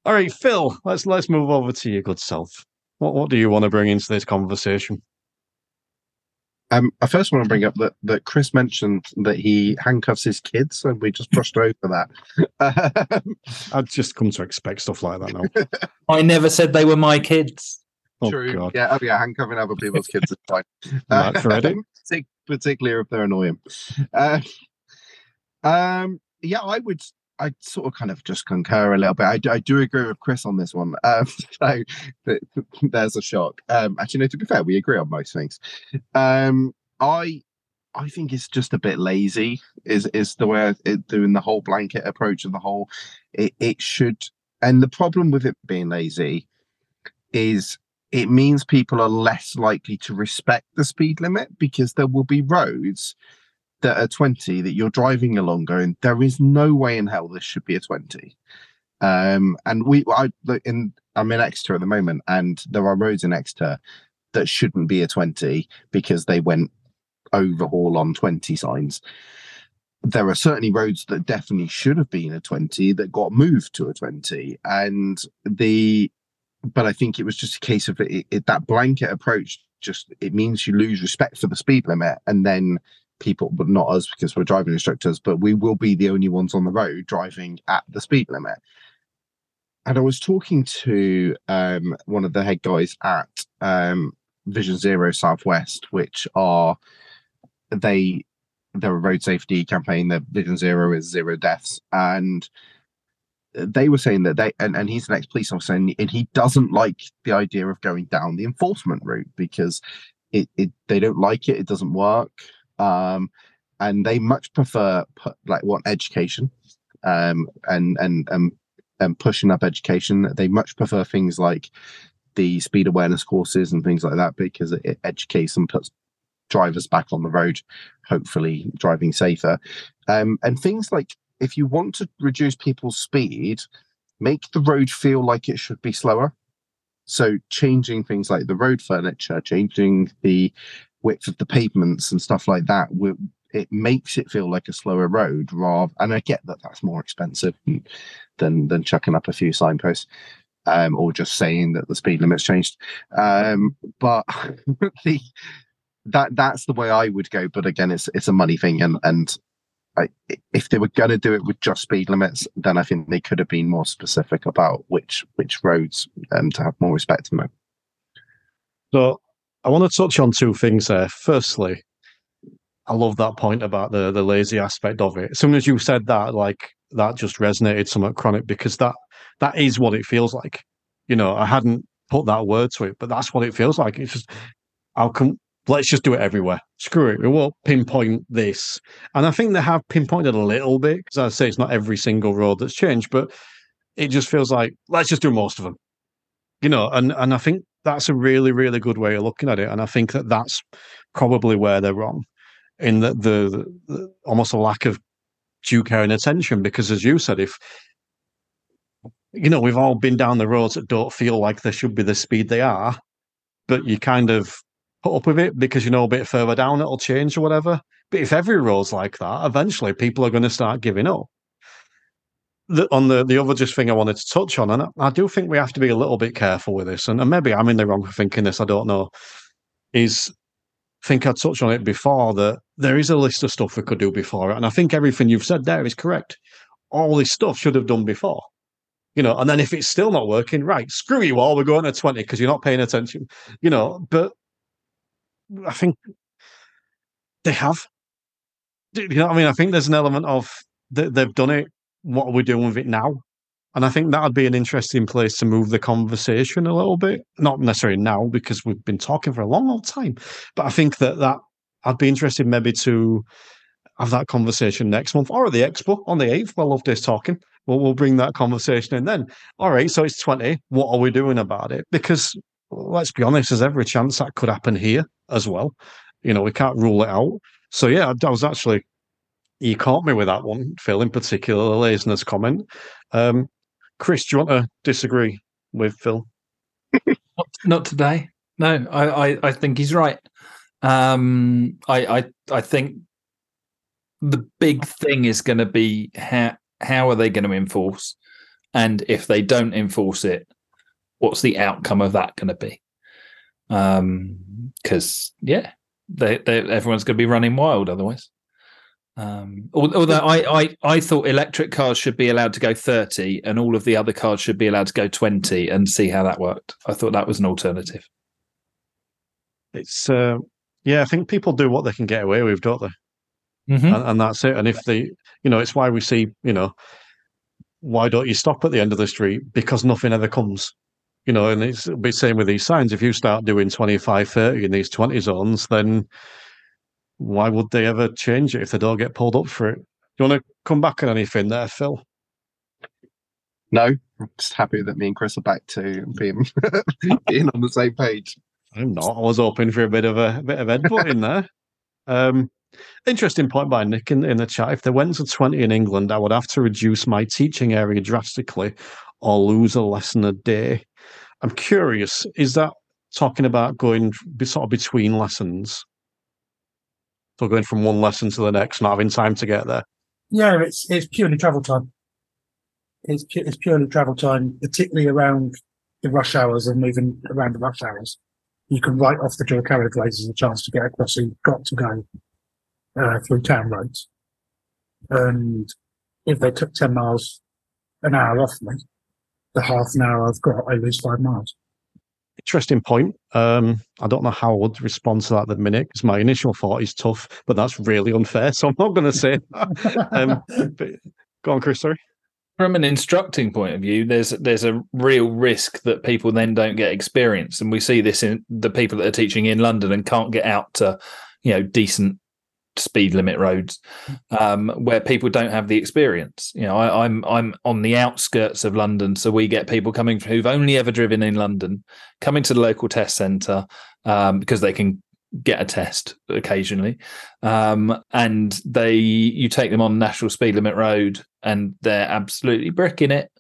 all right, Phil. Let's let's move over to your good self. What what do you want to bring into this conversation? Um, I first want to bring up that, that Chris mentioned that he handcuffs his kids, and we just brushed over that. *laughs* I've just come to expect stuff like that now. *laughs* I never said they were my kids. Oh True. God, Yeah, oh yeah, handcuffing other people's kids is fine. *laughs* Right, Freddie? Partic- particularly if they're annoying. Uh, um, yeah, I would. I sort of kind of just concur a little bit. I, do- I do agree with Chris on this one. *laughs* Um, so th- there's a shock. Um, actually, no. To be fair, we agree on most things. Um, I I think it's just a bit lazy. Is is the way it doing the whole blanket approach of the whole. It it should. And the problem with it being lazy is it means people are less likely to respect the speed limit because there will be roads that are 20 that you're driving along going there is no way in hell this should be a 20 um and we I, in, I'm in exeter at the moment and there are roads in exeter that shouldn't be a 20 because they went overhaul on 20 signs there are certainly roads that definitely should have been a 20 that got moved to a 20 and the but I think it was just a case of it, it, that blanket approach. Just it means you lose respect for the speed limit, and then people, but not us because we're driving instructors, but we will be the only ones on the road driving at the speed limit. And I was talking to um, one of the head guys at um, Vision Zero Southwest, which are they they're a road safety campaign. Their Vision Zero is zero deaths, and they were saying that they and, and he's an ex-police officer and, and he doesn't like the idea of going down the enforcement route because it, it they don't like it it doesn't work um and they much prefer like what education um and and and and pushing up education they much prefer things like the speed awareness courses and things like that because it educates and puts drivers back on the road, hopefully driving safer. Um, and things like if you want to reduce people's speed, make the road feel like it should be slower. So changing things like the road furniture, changing the width of the pavements and stuff like that, it makes it feel like a slower road. Rather, and I get that that's more expensive than than chucking up a few signposts. Um, or just saying that the speed limit's changed. Um, but *laughs* the that that's the way I would go. But again, it's it's a money thing, and and I, if they were going to do it with just speed limits, then I think they could have been more specific about which which roads um, to have more respect for them. So I want to touch on two things there. Firstly, I love that point about the the lazy aspect of it. As soon as you said that, like that just resonated somewhat chronic because that that is what it feels like. You know, I hadn't put that word to it, but that's what it feels like. It's just how come let's just do it everywhere. Screw it. We won't pinpoint this. And I think they have pinpointed a little bit because I say it's not every single road that's changed, but it just feels like let's just do most of them. You know, and and I think that's a really really good way of looking at it. And I think that that's probably where they're wrong in the the, the almost a lack of due care and attention. Because as you said, if you know we've all been down the roads that don't feel like they should be the speed they are, but you kind of put up with it because you know a bit further down it'll change or whatever. But if every road's like that, eventually people are going to start giving up. The, on the the other just thing I wanted to touch on, and I, do think we have to be a little bit careful with this, and, and maybe I'm in the wrong for thinking this. I don't know. Is I think I touched on it before that there is a list of stuff we could do before, and I think everything you've said there is correct. All this stuff should have done before you know, and then if it's still not working, right, screw you all, we're going to 20 because you're not paying attention, you know, but I think they have. You know I mean? I think there's an element of they've done it. What are we doing with it now? And I think that would be an interesting place to move the conversation a little bit. Not necessarily now because we've been talking for a long, long time, but I think that that I'd be interested maybe to have that conversation next month or at the expo on the 8th. Well, love this talking. Well, we'll bring that conversation in then. All right, so it's 20. What are we doing about it? Because let's be honest, there's every chance that could happen here as well. You know, we can't rule it out. So yeah, I was actually you caught me with that one, Phil, in particular, laziness comment. Um, Chris, do you want to disagree with Phil? *laughs* not, not today. No, I, I, I think he's right. Um, I, I, I think the big thing is going to be how how are they going to enforce, and if they don't enforce it, what's the outcome of that going to be? Um, because yeah, they, they, everyone's going to be running wild otherwise. Um, although I, I, I thought electric cars should be allowed to go 30 and all of the other cars should be allowed to go 20 and see how that worked. I thought that was an alternative. It's, uh, yeah, I think people do what they can get away with, don't they? Mm-hmm. And, and that's it. And if they, you know, it's why we see, you know, why don't you stop at the end of the street? Because nothing ever comes you know, and it's the same with these signs. If you start doing 25, 30 in these 20 zones, then why would they ever change it if they don't get pulled up for it? Do you want to come back on anything there, Phil? No, I'm just happy that me and Chris are back to being, *laughs* being on the same page. I'm not. I was hoping for a bit of a, a bit of headbutt in there. Um, interesting point by Nick in, in the chat. If they went to 20 in England, I would have to reduce my teaching area drastically or lose a lesson a day. I'm curious, is that talking about going sort of between lessons? So going from one lesson to the next, not having time to get there? Yeah, it's it's purely travel time. It's, it's purely travel time, particularly around the rush hours and moving around the rush hours. You can write off the dual carriageways as a chance to get across, so you've got to go uh, through town roads. And if they took 10 miles an hour off me, the half an hour I've got, I lose five miles. Interesting point. Um, I don't know how I would respond to that at the minute because my initial thought is tough, but that's really unfair. *laughs* So I'm not going to say um, *laughs* go on, Chris. Sorry. From an instructing point of view, there's there's a real risk that people then don't get experience, and we see this in the people that are teaching in London and can't get out to, you know, decent speed limit roads um, where people don't have the experience. You know, I, I'm I'm on the outskirts of London, so we get people coming who've only ever driven in London, coming to the local test centre um, because they can get a test occasionally, um, and they you take them on national speed limit road, and they're absolutely bricking it.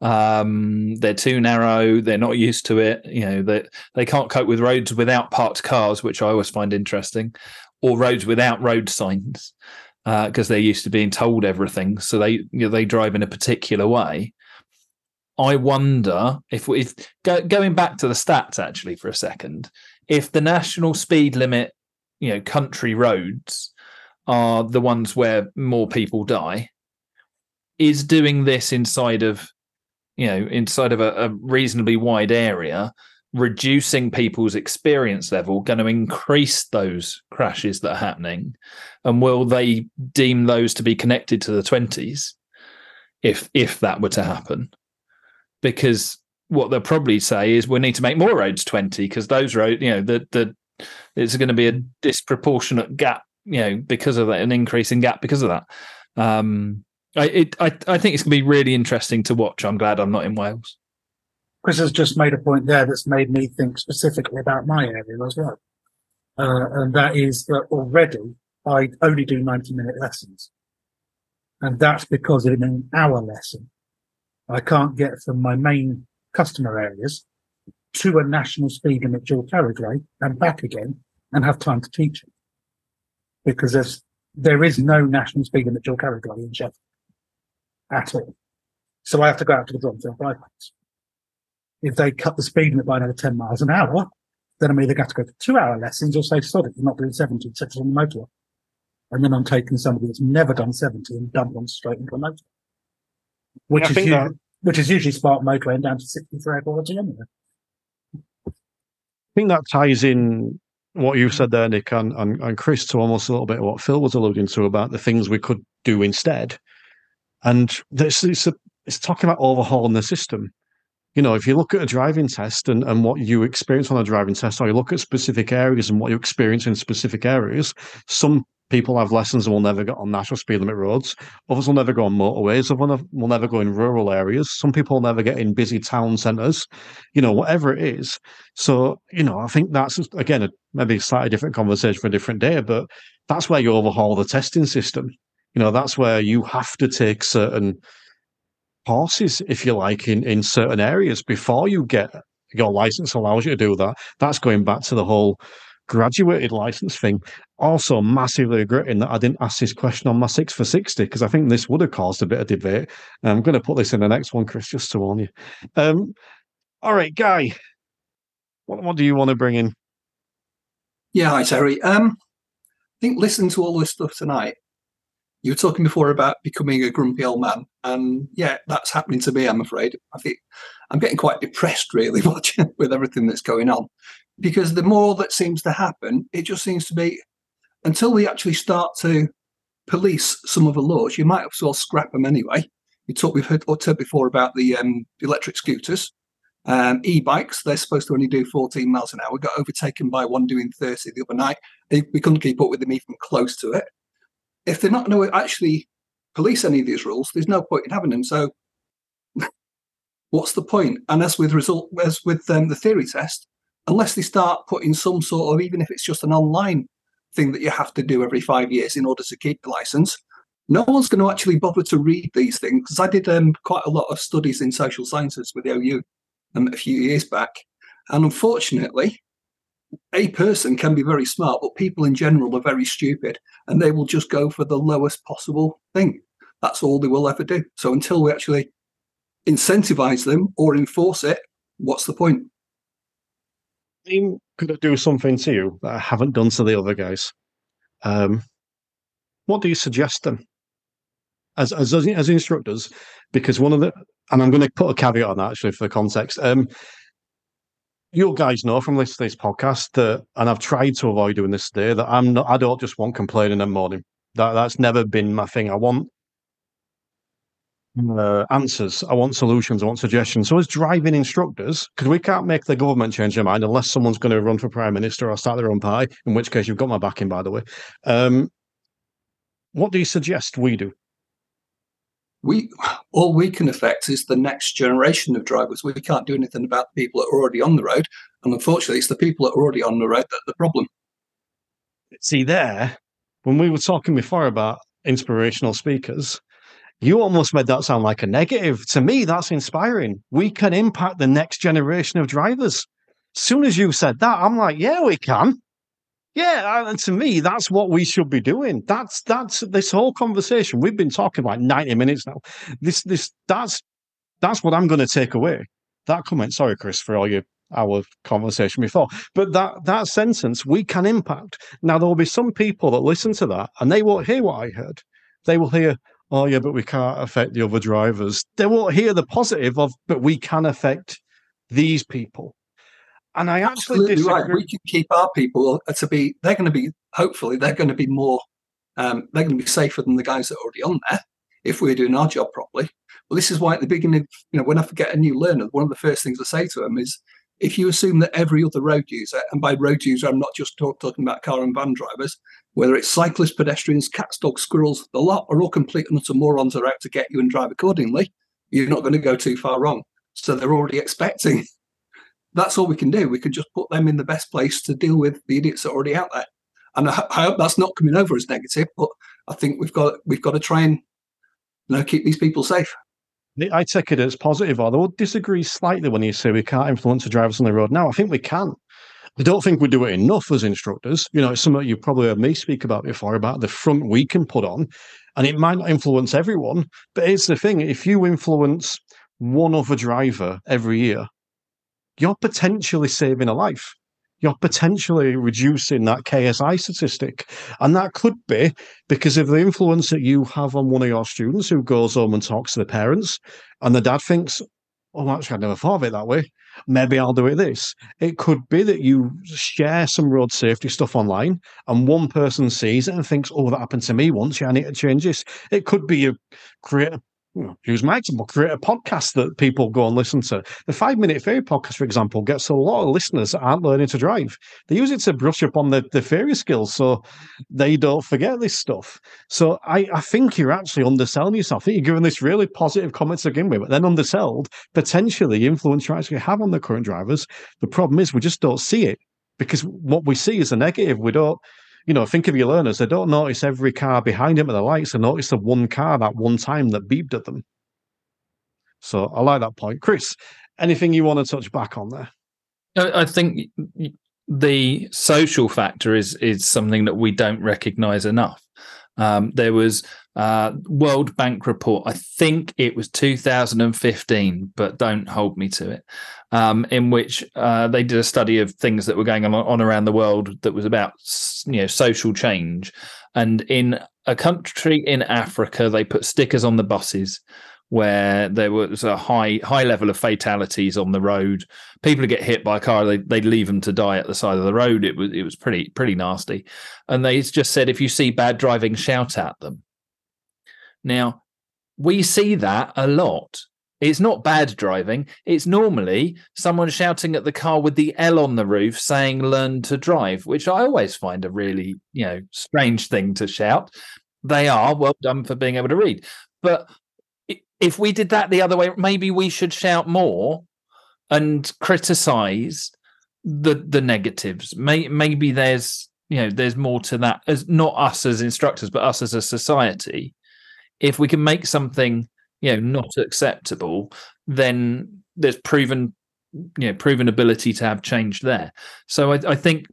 Um, they're too narrow. They're not used to it. You know, they they can't cope with roads without parked cars, which I always find interesting, or roads without road signs because uh, they're used to being told everything. So they you know, they drive in a particular way. I wonder if if go, going back to the stats actually for a second, if the national speed limit, you know, country roads are the ones where more people die, is doing this inside of you know inside of a, a reasonably wide area reducing people's experience level going to increase those crashes that are happening and will they deem those to be connected to the 20s if if that were to happen because what they'll probably say is we need to make more roads 20 because those roads you know the the it's going to be a disproportionate gap you know because of that an increase in gap because of that um I, it, I, I think it's going to be really interesting to watch. I'm glad I'm not in Wales. Chris has just made a point there that's made me think specifically about my area as well. Uh, and that is that already I only do 90 minute lessons. And that's because in an hour lesson, I can't get from my main customer areas to a national speed limit dual carriageway and back again and have time to teach it. Because there's, there is no national speed limit dual carriageway in Sheffield at all. So I have to go out to the Dronfield bypass. If they cut the speed limit by another 10 miles an hour, then I'm either going to go for two hour lessons or say, sod it, you're not doing 70, such as on the motorway. And then I'm taking somebody that's never done 70 and dump them straight into a motorway. Which Yeah, is usually, that- which is usually smart motorway and down to 63 quality anyway. I think that ties in what you said there, Nick, and, and, and Chris, to almost a little bit of what Phil was alluding to about the things we could do instead. And this it's, a, it's talking about overhauling the system. You know, if you look at a driving test and, and what you experience on a driving test, or you look at specific areas and what you experience in specific areas, some people have lessons and will never get on national speed limit roads. Others will never go on motorways. Others will never go in rural areas. Some people will never get in busy town centres. You know, whatever it is. So, you know, I think that's again a, maybe a slightly different conversation for a different day, but that's where you overhaul the testing system. You know, that's where you have to take certain courses, if you like, in, in certain areas before you get your license allows you to do that. That's going back to the whole graduated license thing. Also, massively regretting that I didn't ask this question on my six for 60 because I think this would have caused a bit of debate. I'm going to put this in the next one, Chris, just to warn you. Um, all right, Guy, what, what do you want to bring in? Yeah, hi Terry. Um, I think listening to all this stuff tonight, you were talking before about becoming a grumpy old man, and yeah, that's happening to me. I'm afraid. I think I'm getting quite depressed, really, *laughs* watching with everything that's going on, because the more that seems to happen, it just seems to be until we actually start to police some of the laws. You might as well scrap them anyway. You talked we've heard or talked before about the um, electric scooters. Um, e-bikes, they're supposed to only do 14 miles an hour. Got overtaken by one doing 30 the other night. We couldn't keep up with them even close to it. If they're not going to actually police any of these rules, there's no point in having them. So, what's the point? And as with result, as with um, the theory test, unless they start putting some sort of, even if it's just an online thing that you have to do every five years in order to keep the license, no one's going to actually bother to read these things. Because I did um, quite a lot of studies in social sciences with the OU um, a few years back, and unfortunately, a person can be very smart, but people in general are very stupid, and they will just go for the lowest possible thing. That's all they will ever do. So until we actually incentivize them or enforce it, what's the point? I'm going to do something to you that I haven't done to the other guys. Um, what do you suggest them As, as as instructors, because one of the and I'm going to put a caveat on that actually for the context. Um, you guys know from listening to this podcast that, and I've tried to avoid doing this today, that I'm not. I don't just want complaining and moaning. That that's never been my thing. I want uh, answers. I want solutions. I want suggestions. So, as driving instructors, because we can't make the government change their mind unless someone's going to run for prime minister or start their own party. In which case, you've got my backing, by the way. Um, What do you suggest we do? We all we can affect is the next generation of drivers. We can't do anything about the people that are already on the road, and unfortunately, it's the people that are already on the road that the problem. See there, when we were talking before about inspirational speakers, you almost made that sound like a negative. To me, that's inspiring. We can impact the next generation of drivers. As soon as you said that, I'm like, yeah, we can. Yeah, uh, and to me, that's what we should be doing. That's that's this whole conversation. We've been talking about 90 minutes now. This this that's that's what I'm going to take away. That comment. Sorry, Chris, for all your our conversation before. But that that sentence, we can impact. Now there will be some people that listen to that and they won't hear what I heard. They will hear, oh yeah, but we can't affect the other drivers. They won't hear the positive of, but we can affect these people. And I actually Absolutely disagree. right. We can keep our people to be. They're going to be. Hopefully, they're going to be more. Um, they're going to be safer than the guys that are already on there if we're doing our job properly. Well, this is why at the beginning, you know, when I get a new learner, one of the first things I say to them is, if you assume that every other road user, and by road user, I'm not just talk, talking about car and van drivers, whether it's cyclists, pedestrians, cats, dogs, squirrels, the lot are all complete and utter morons are out to get you and drive accordingly. You're not going to go too far wrong. So they're already expecting that's all we can do. We can just put them in the best place to deal with the idiots that are already out there. And I, I hope that's not coming over as negative, but I think we've got we've got to try and you know keep these people safe. I take it as positive, although I disagree slightly when you say we can't influence the drivers on the road. Now, I think we can. I don't think we do it enough as instructors. You know, it's something you probably heard me speak about before about the front we can put on, and it might not influence everyone. But here's the thing: if you influence one other driver every year, you're potentially saving a life. You're potentially reducing that KSI statistic. And that could be because of the influence that you have on one of your students who goes home and talks to the parents, and the dad thinks, Oh, actually, I never thought of it that way. Maybe I'll do it this. It could be that you share some road safety stuff online and one person sees it and thinks, Oh, that happened to me once. Yeah, I need to change this. It could be you create a use my example, create a podcast that people go and listen to. The Five Minute Theory podcast, for example, gets a lot of listeners that aren't learning to drive. They use it to brush up on the, the theory skills so they don't forget this stuff. So I, I think you're actually underselling yourself. I think you're giving this really positive comments to begin with, but then undersold potentially the influence you actually have on the current drivers. The problem is we just don't see it because what we see is a negative. We don't you know, think of your learners. They don't notice every car behind them at the lights. They notice the one car that one time that beeped at them. So I like that point. Chris, anything you want to touch back on there? I think the social factor is is something that we don't recognize enough. Um, there was uh, World Bank report. I think it was 2015, but don't hold me to it. Um, in which uh, they did a study of things that were going on, on around the world that was about you know social change. And in a country in Africa, they put stickers on the buses where there was a high high level of fatalities on the road. People get hit by a car, they they'd leave them to die at the side of the road. It was it was pretty pretty nasty. And they just said if you see bad driving, shout at them. Now, we see that a lot. It's not bad driving. It's normally someone shouting at the car with the L on the roof saying learn to drive, which I always find a really, you know, strange thing to shout. They are well done for being able to read. But if we did that the other way, maybe we should shout more and criticize the the negatives. May, maybe there's you know there's more to that as not us as instructors, but us as a society if we can make something you know not acceptable then there's proven you know proven ability to have change there. So I, I, think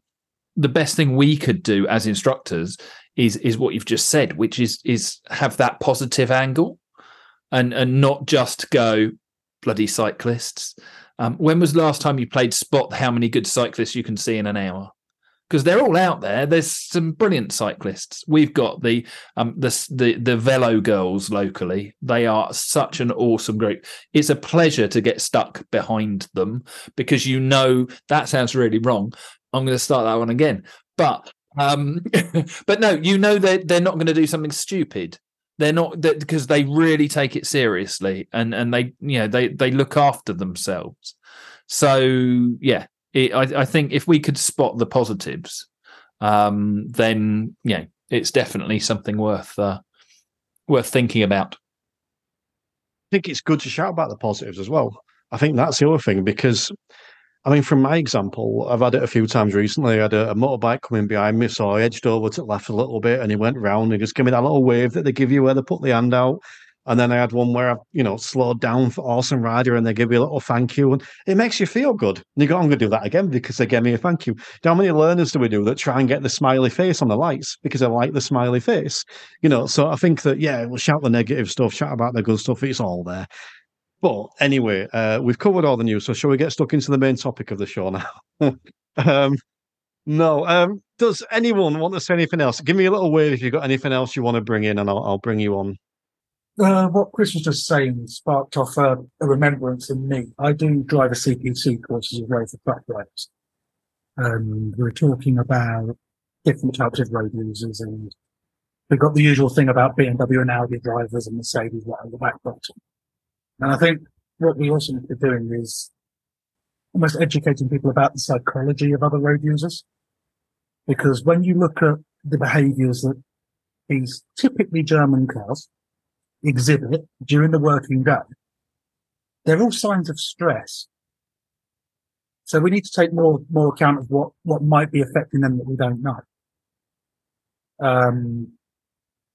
the best thing we could do as instructors is is what you've just said which is is have that positive angle and and not just go bloody cyclists. Um, when was last time you played spot how many good cyclists you can see in an hour because they're all out there. There's some brilliant cyclists. We've got the um the the the Velo girls locally. They are such an awesome group. It's a pleasure to get stuck behind them because you know that sounds really wrong. I'm going to start that one again, but um, *laughs* but no, you know they're they're not going to do something stupid. They're not because they really take it seriously and and they you know they they look after themselves. So yeah, it, I, I, think if we could spot the positives, um, then know it's definitely something worth uh, worth thinking about. I think it's good to shout about the positives as well. I think that's the other thing because, I mean, from my example, I've had it a few times recently. I had a, a motorbike coming behind me, so I edged over to the left a little bit, and he went round and just gave me that little wave that they give you where they put the hand out. And then I had one where I, you know, slowed down for awesome rider and they give you a little thank you. And it makes you feel good. And you go, I'm going to do that again because they gave me a thank you. How many learners do we do that try and get the smiley face on the lights because I like the smiley face? You know, so I think that, yeah, we'll shout the negative stuff, shout about the good stuff. It's all there. But anyway, uh, we've covered all the news. So shall we get stuck into the main topic of the show now? *laughs* um, no. Um, does anyone want to say anything else? Give me a little wave if you've got anything else you want to bring in and I'll, I'll bring you on. Uh, what Chris was just saying sparked off uh, a remembrance in me. I do drive a CPC course as a road for truck drivers. And we're talking about different types of road users and we've got the usual thing about BMW and Audi drivers and Mercedes right on the back bottom. And I think what we also need to be doing is almost educating people about the psychology of other road users. Because when you look at the behaviors that these typically German cars exhibit during the working day, they're all signs of stress. So we need to take more, more account of what, what might be affecting them that we don't know. Um,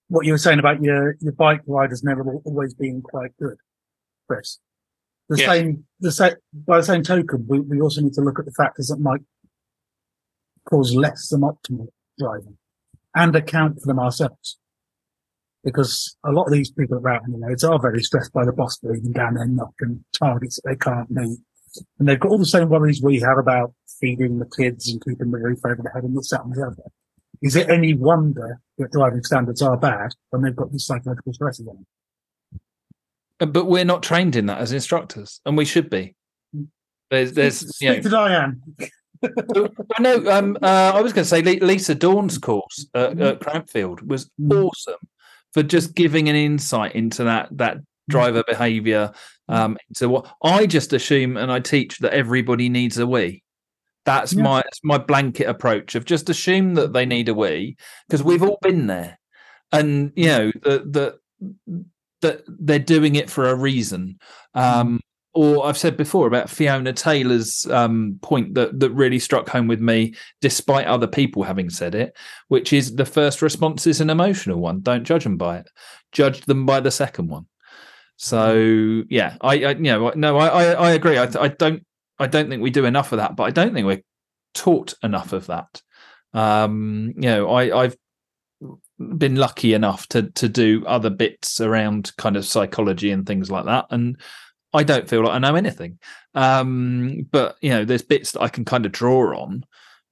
what you were saying about your, your bike riders never always being quite good, Chris. The Yeah. same, the same, by the same token, we, we also need to look at the factors that might cause less than optimal driving and account for them ourselves because a lot of these people that are out on the roads are very stressed by the boss breathing down their neck and targets that they can't meet. And they've got all the same worries we have about feeding the kids and keeping the roof over their head and this, that and the other. Is it any wonder that driving standards are bad when they've got these psychological stresses on them? Uh, But we're not trained in that as instructors, and we should be. There's, there's, you know, to Diane. I know. Um, uh, I was going to say Lisa Dorn's course at, at Cranfield was awesome for just giving an insight into that that driver behaviour. Um, into what I just assume, and I teach that everybody needs a wee. That's Yeah. my that's my blanket approach of just assume that they need a wee because we've all been there, and you know that that that they're doing it for a reason. Um, or I've said before about Fiona Taylor's um, point that that really struck home with me, despite other people having said it, which is the first response is an emotional one. Don't judge them by it; judge them by the second one. So yeah, I, I you know no, I I, I agree. I, I don't I don't think we do enough of that, but I don't think we're taught enough of that. Um, you know, I I've been lucky enough to to do other bits around kind of psychology and things like that, and I don't feel like I know anything. Um, but you know, there's bits that I can kind of draw on.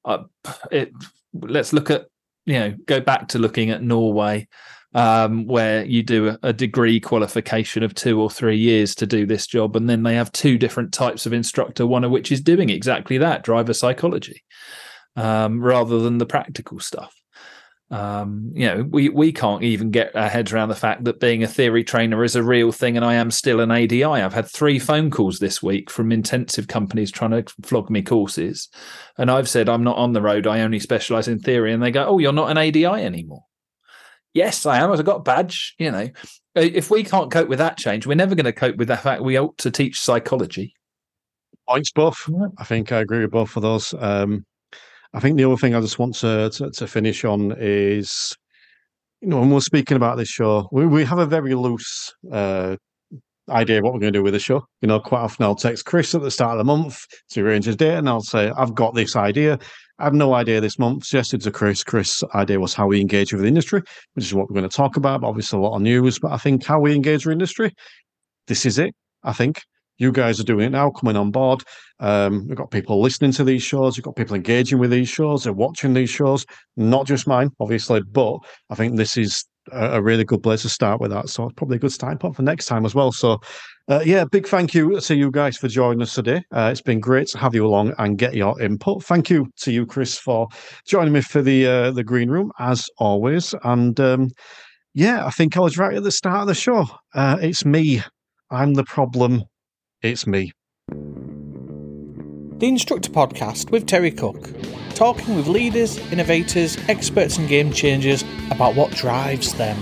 Uh, it, let's look at you know go back to looking at Norway, um, where you do a, degree qualification of two or three years to do this job, and then they have two different types of instructor, one of which is doing exactly that, driver psychology, um, rather than the practical stuff. Um, you know, we we can't even get our heads around the fact that being a theory trainer is a real thing, and I am still an ADI. I've had three phone calls this week from intensive companies trying to flog me courses, and I've said I'm not on the road. I only specialize in theory, and they go, "Oh, you're not an ADI anymore." Yes, I am. I've got a badge. You know, if we can't cope with that change, we're never going to cope with the fact we ought to teach psychology. Points, both. I think I agree with both of those. Um, I think the other thing I just want to, to, to finish on is, you know, when we're speaking about this show, we, we have a very loose uh, idea of what we're going to do with the show. You know, quite often I'll text Chris at the start of the month to arrange his date, and I'll say, I've got this idea. I have no idea this month. Suggested to Chris. Chris' idea was how we engage with the industry, which is what we're going to talk about. Obviously, a lot of news. But I think how we engage with industry, this is it. I think you guys are doing it now, coming on board. Um, we've got people listening to these shows. We've got people engaging with these shows. They're watching these shows. Not just mine, obviously, but I think this is a, a really good place to start with that. So it's probably a good starting point for next time as well. So, uh, yeah, big thank you to you guys for joining us today. Uh, it's been great to have you along and get your input. Thank you to you, Chris, for joining me for the uh, the green room as always. And um, yeah, I think I was right at the start of the show. Uh, it's me. I'm the problem. It's me. the Instructor Podcast with Terry Cook, talking with leaders, innovators, experts, and game changers about what drives them.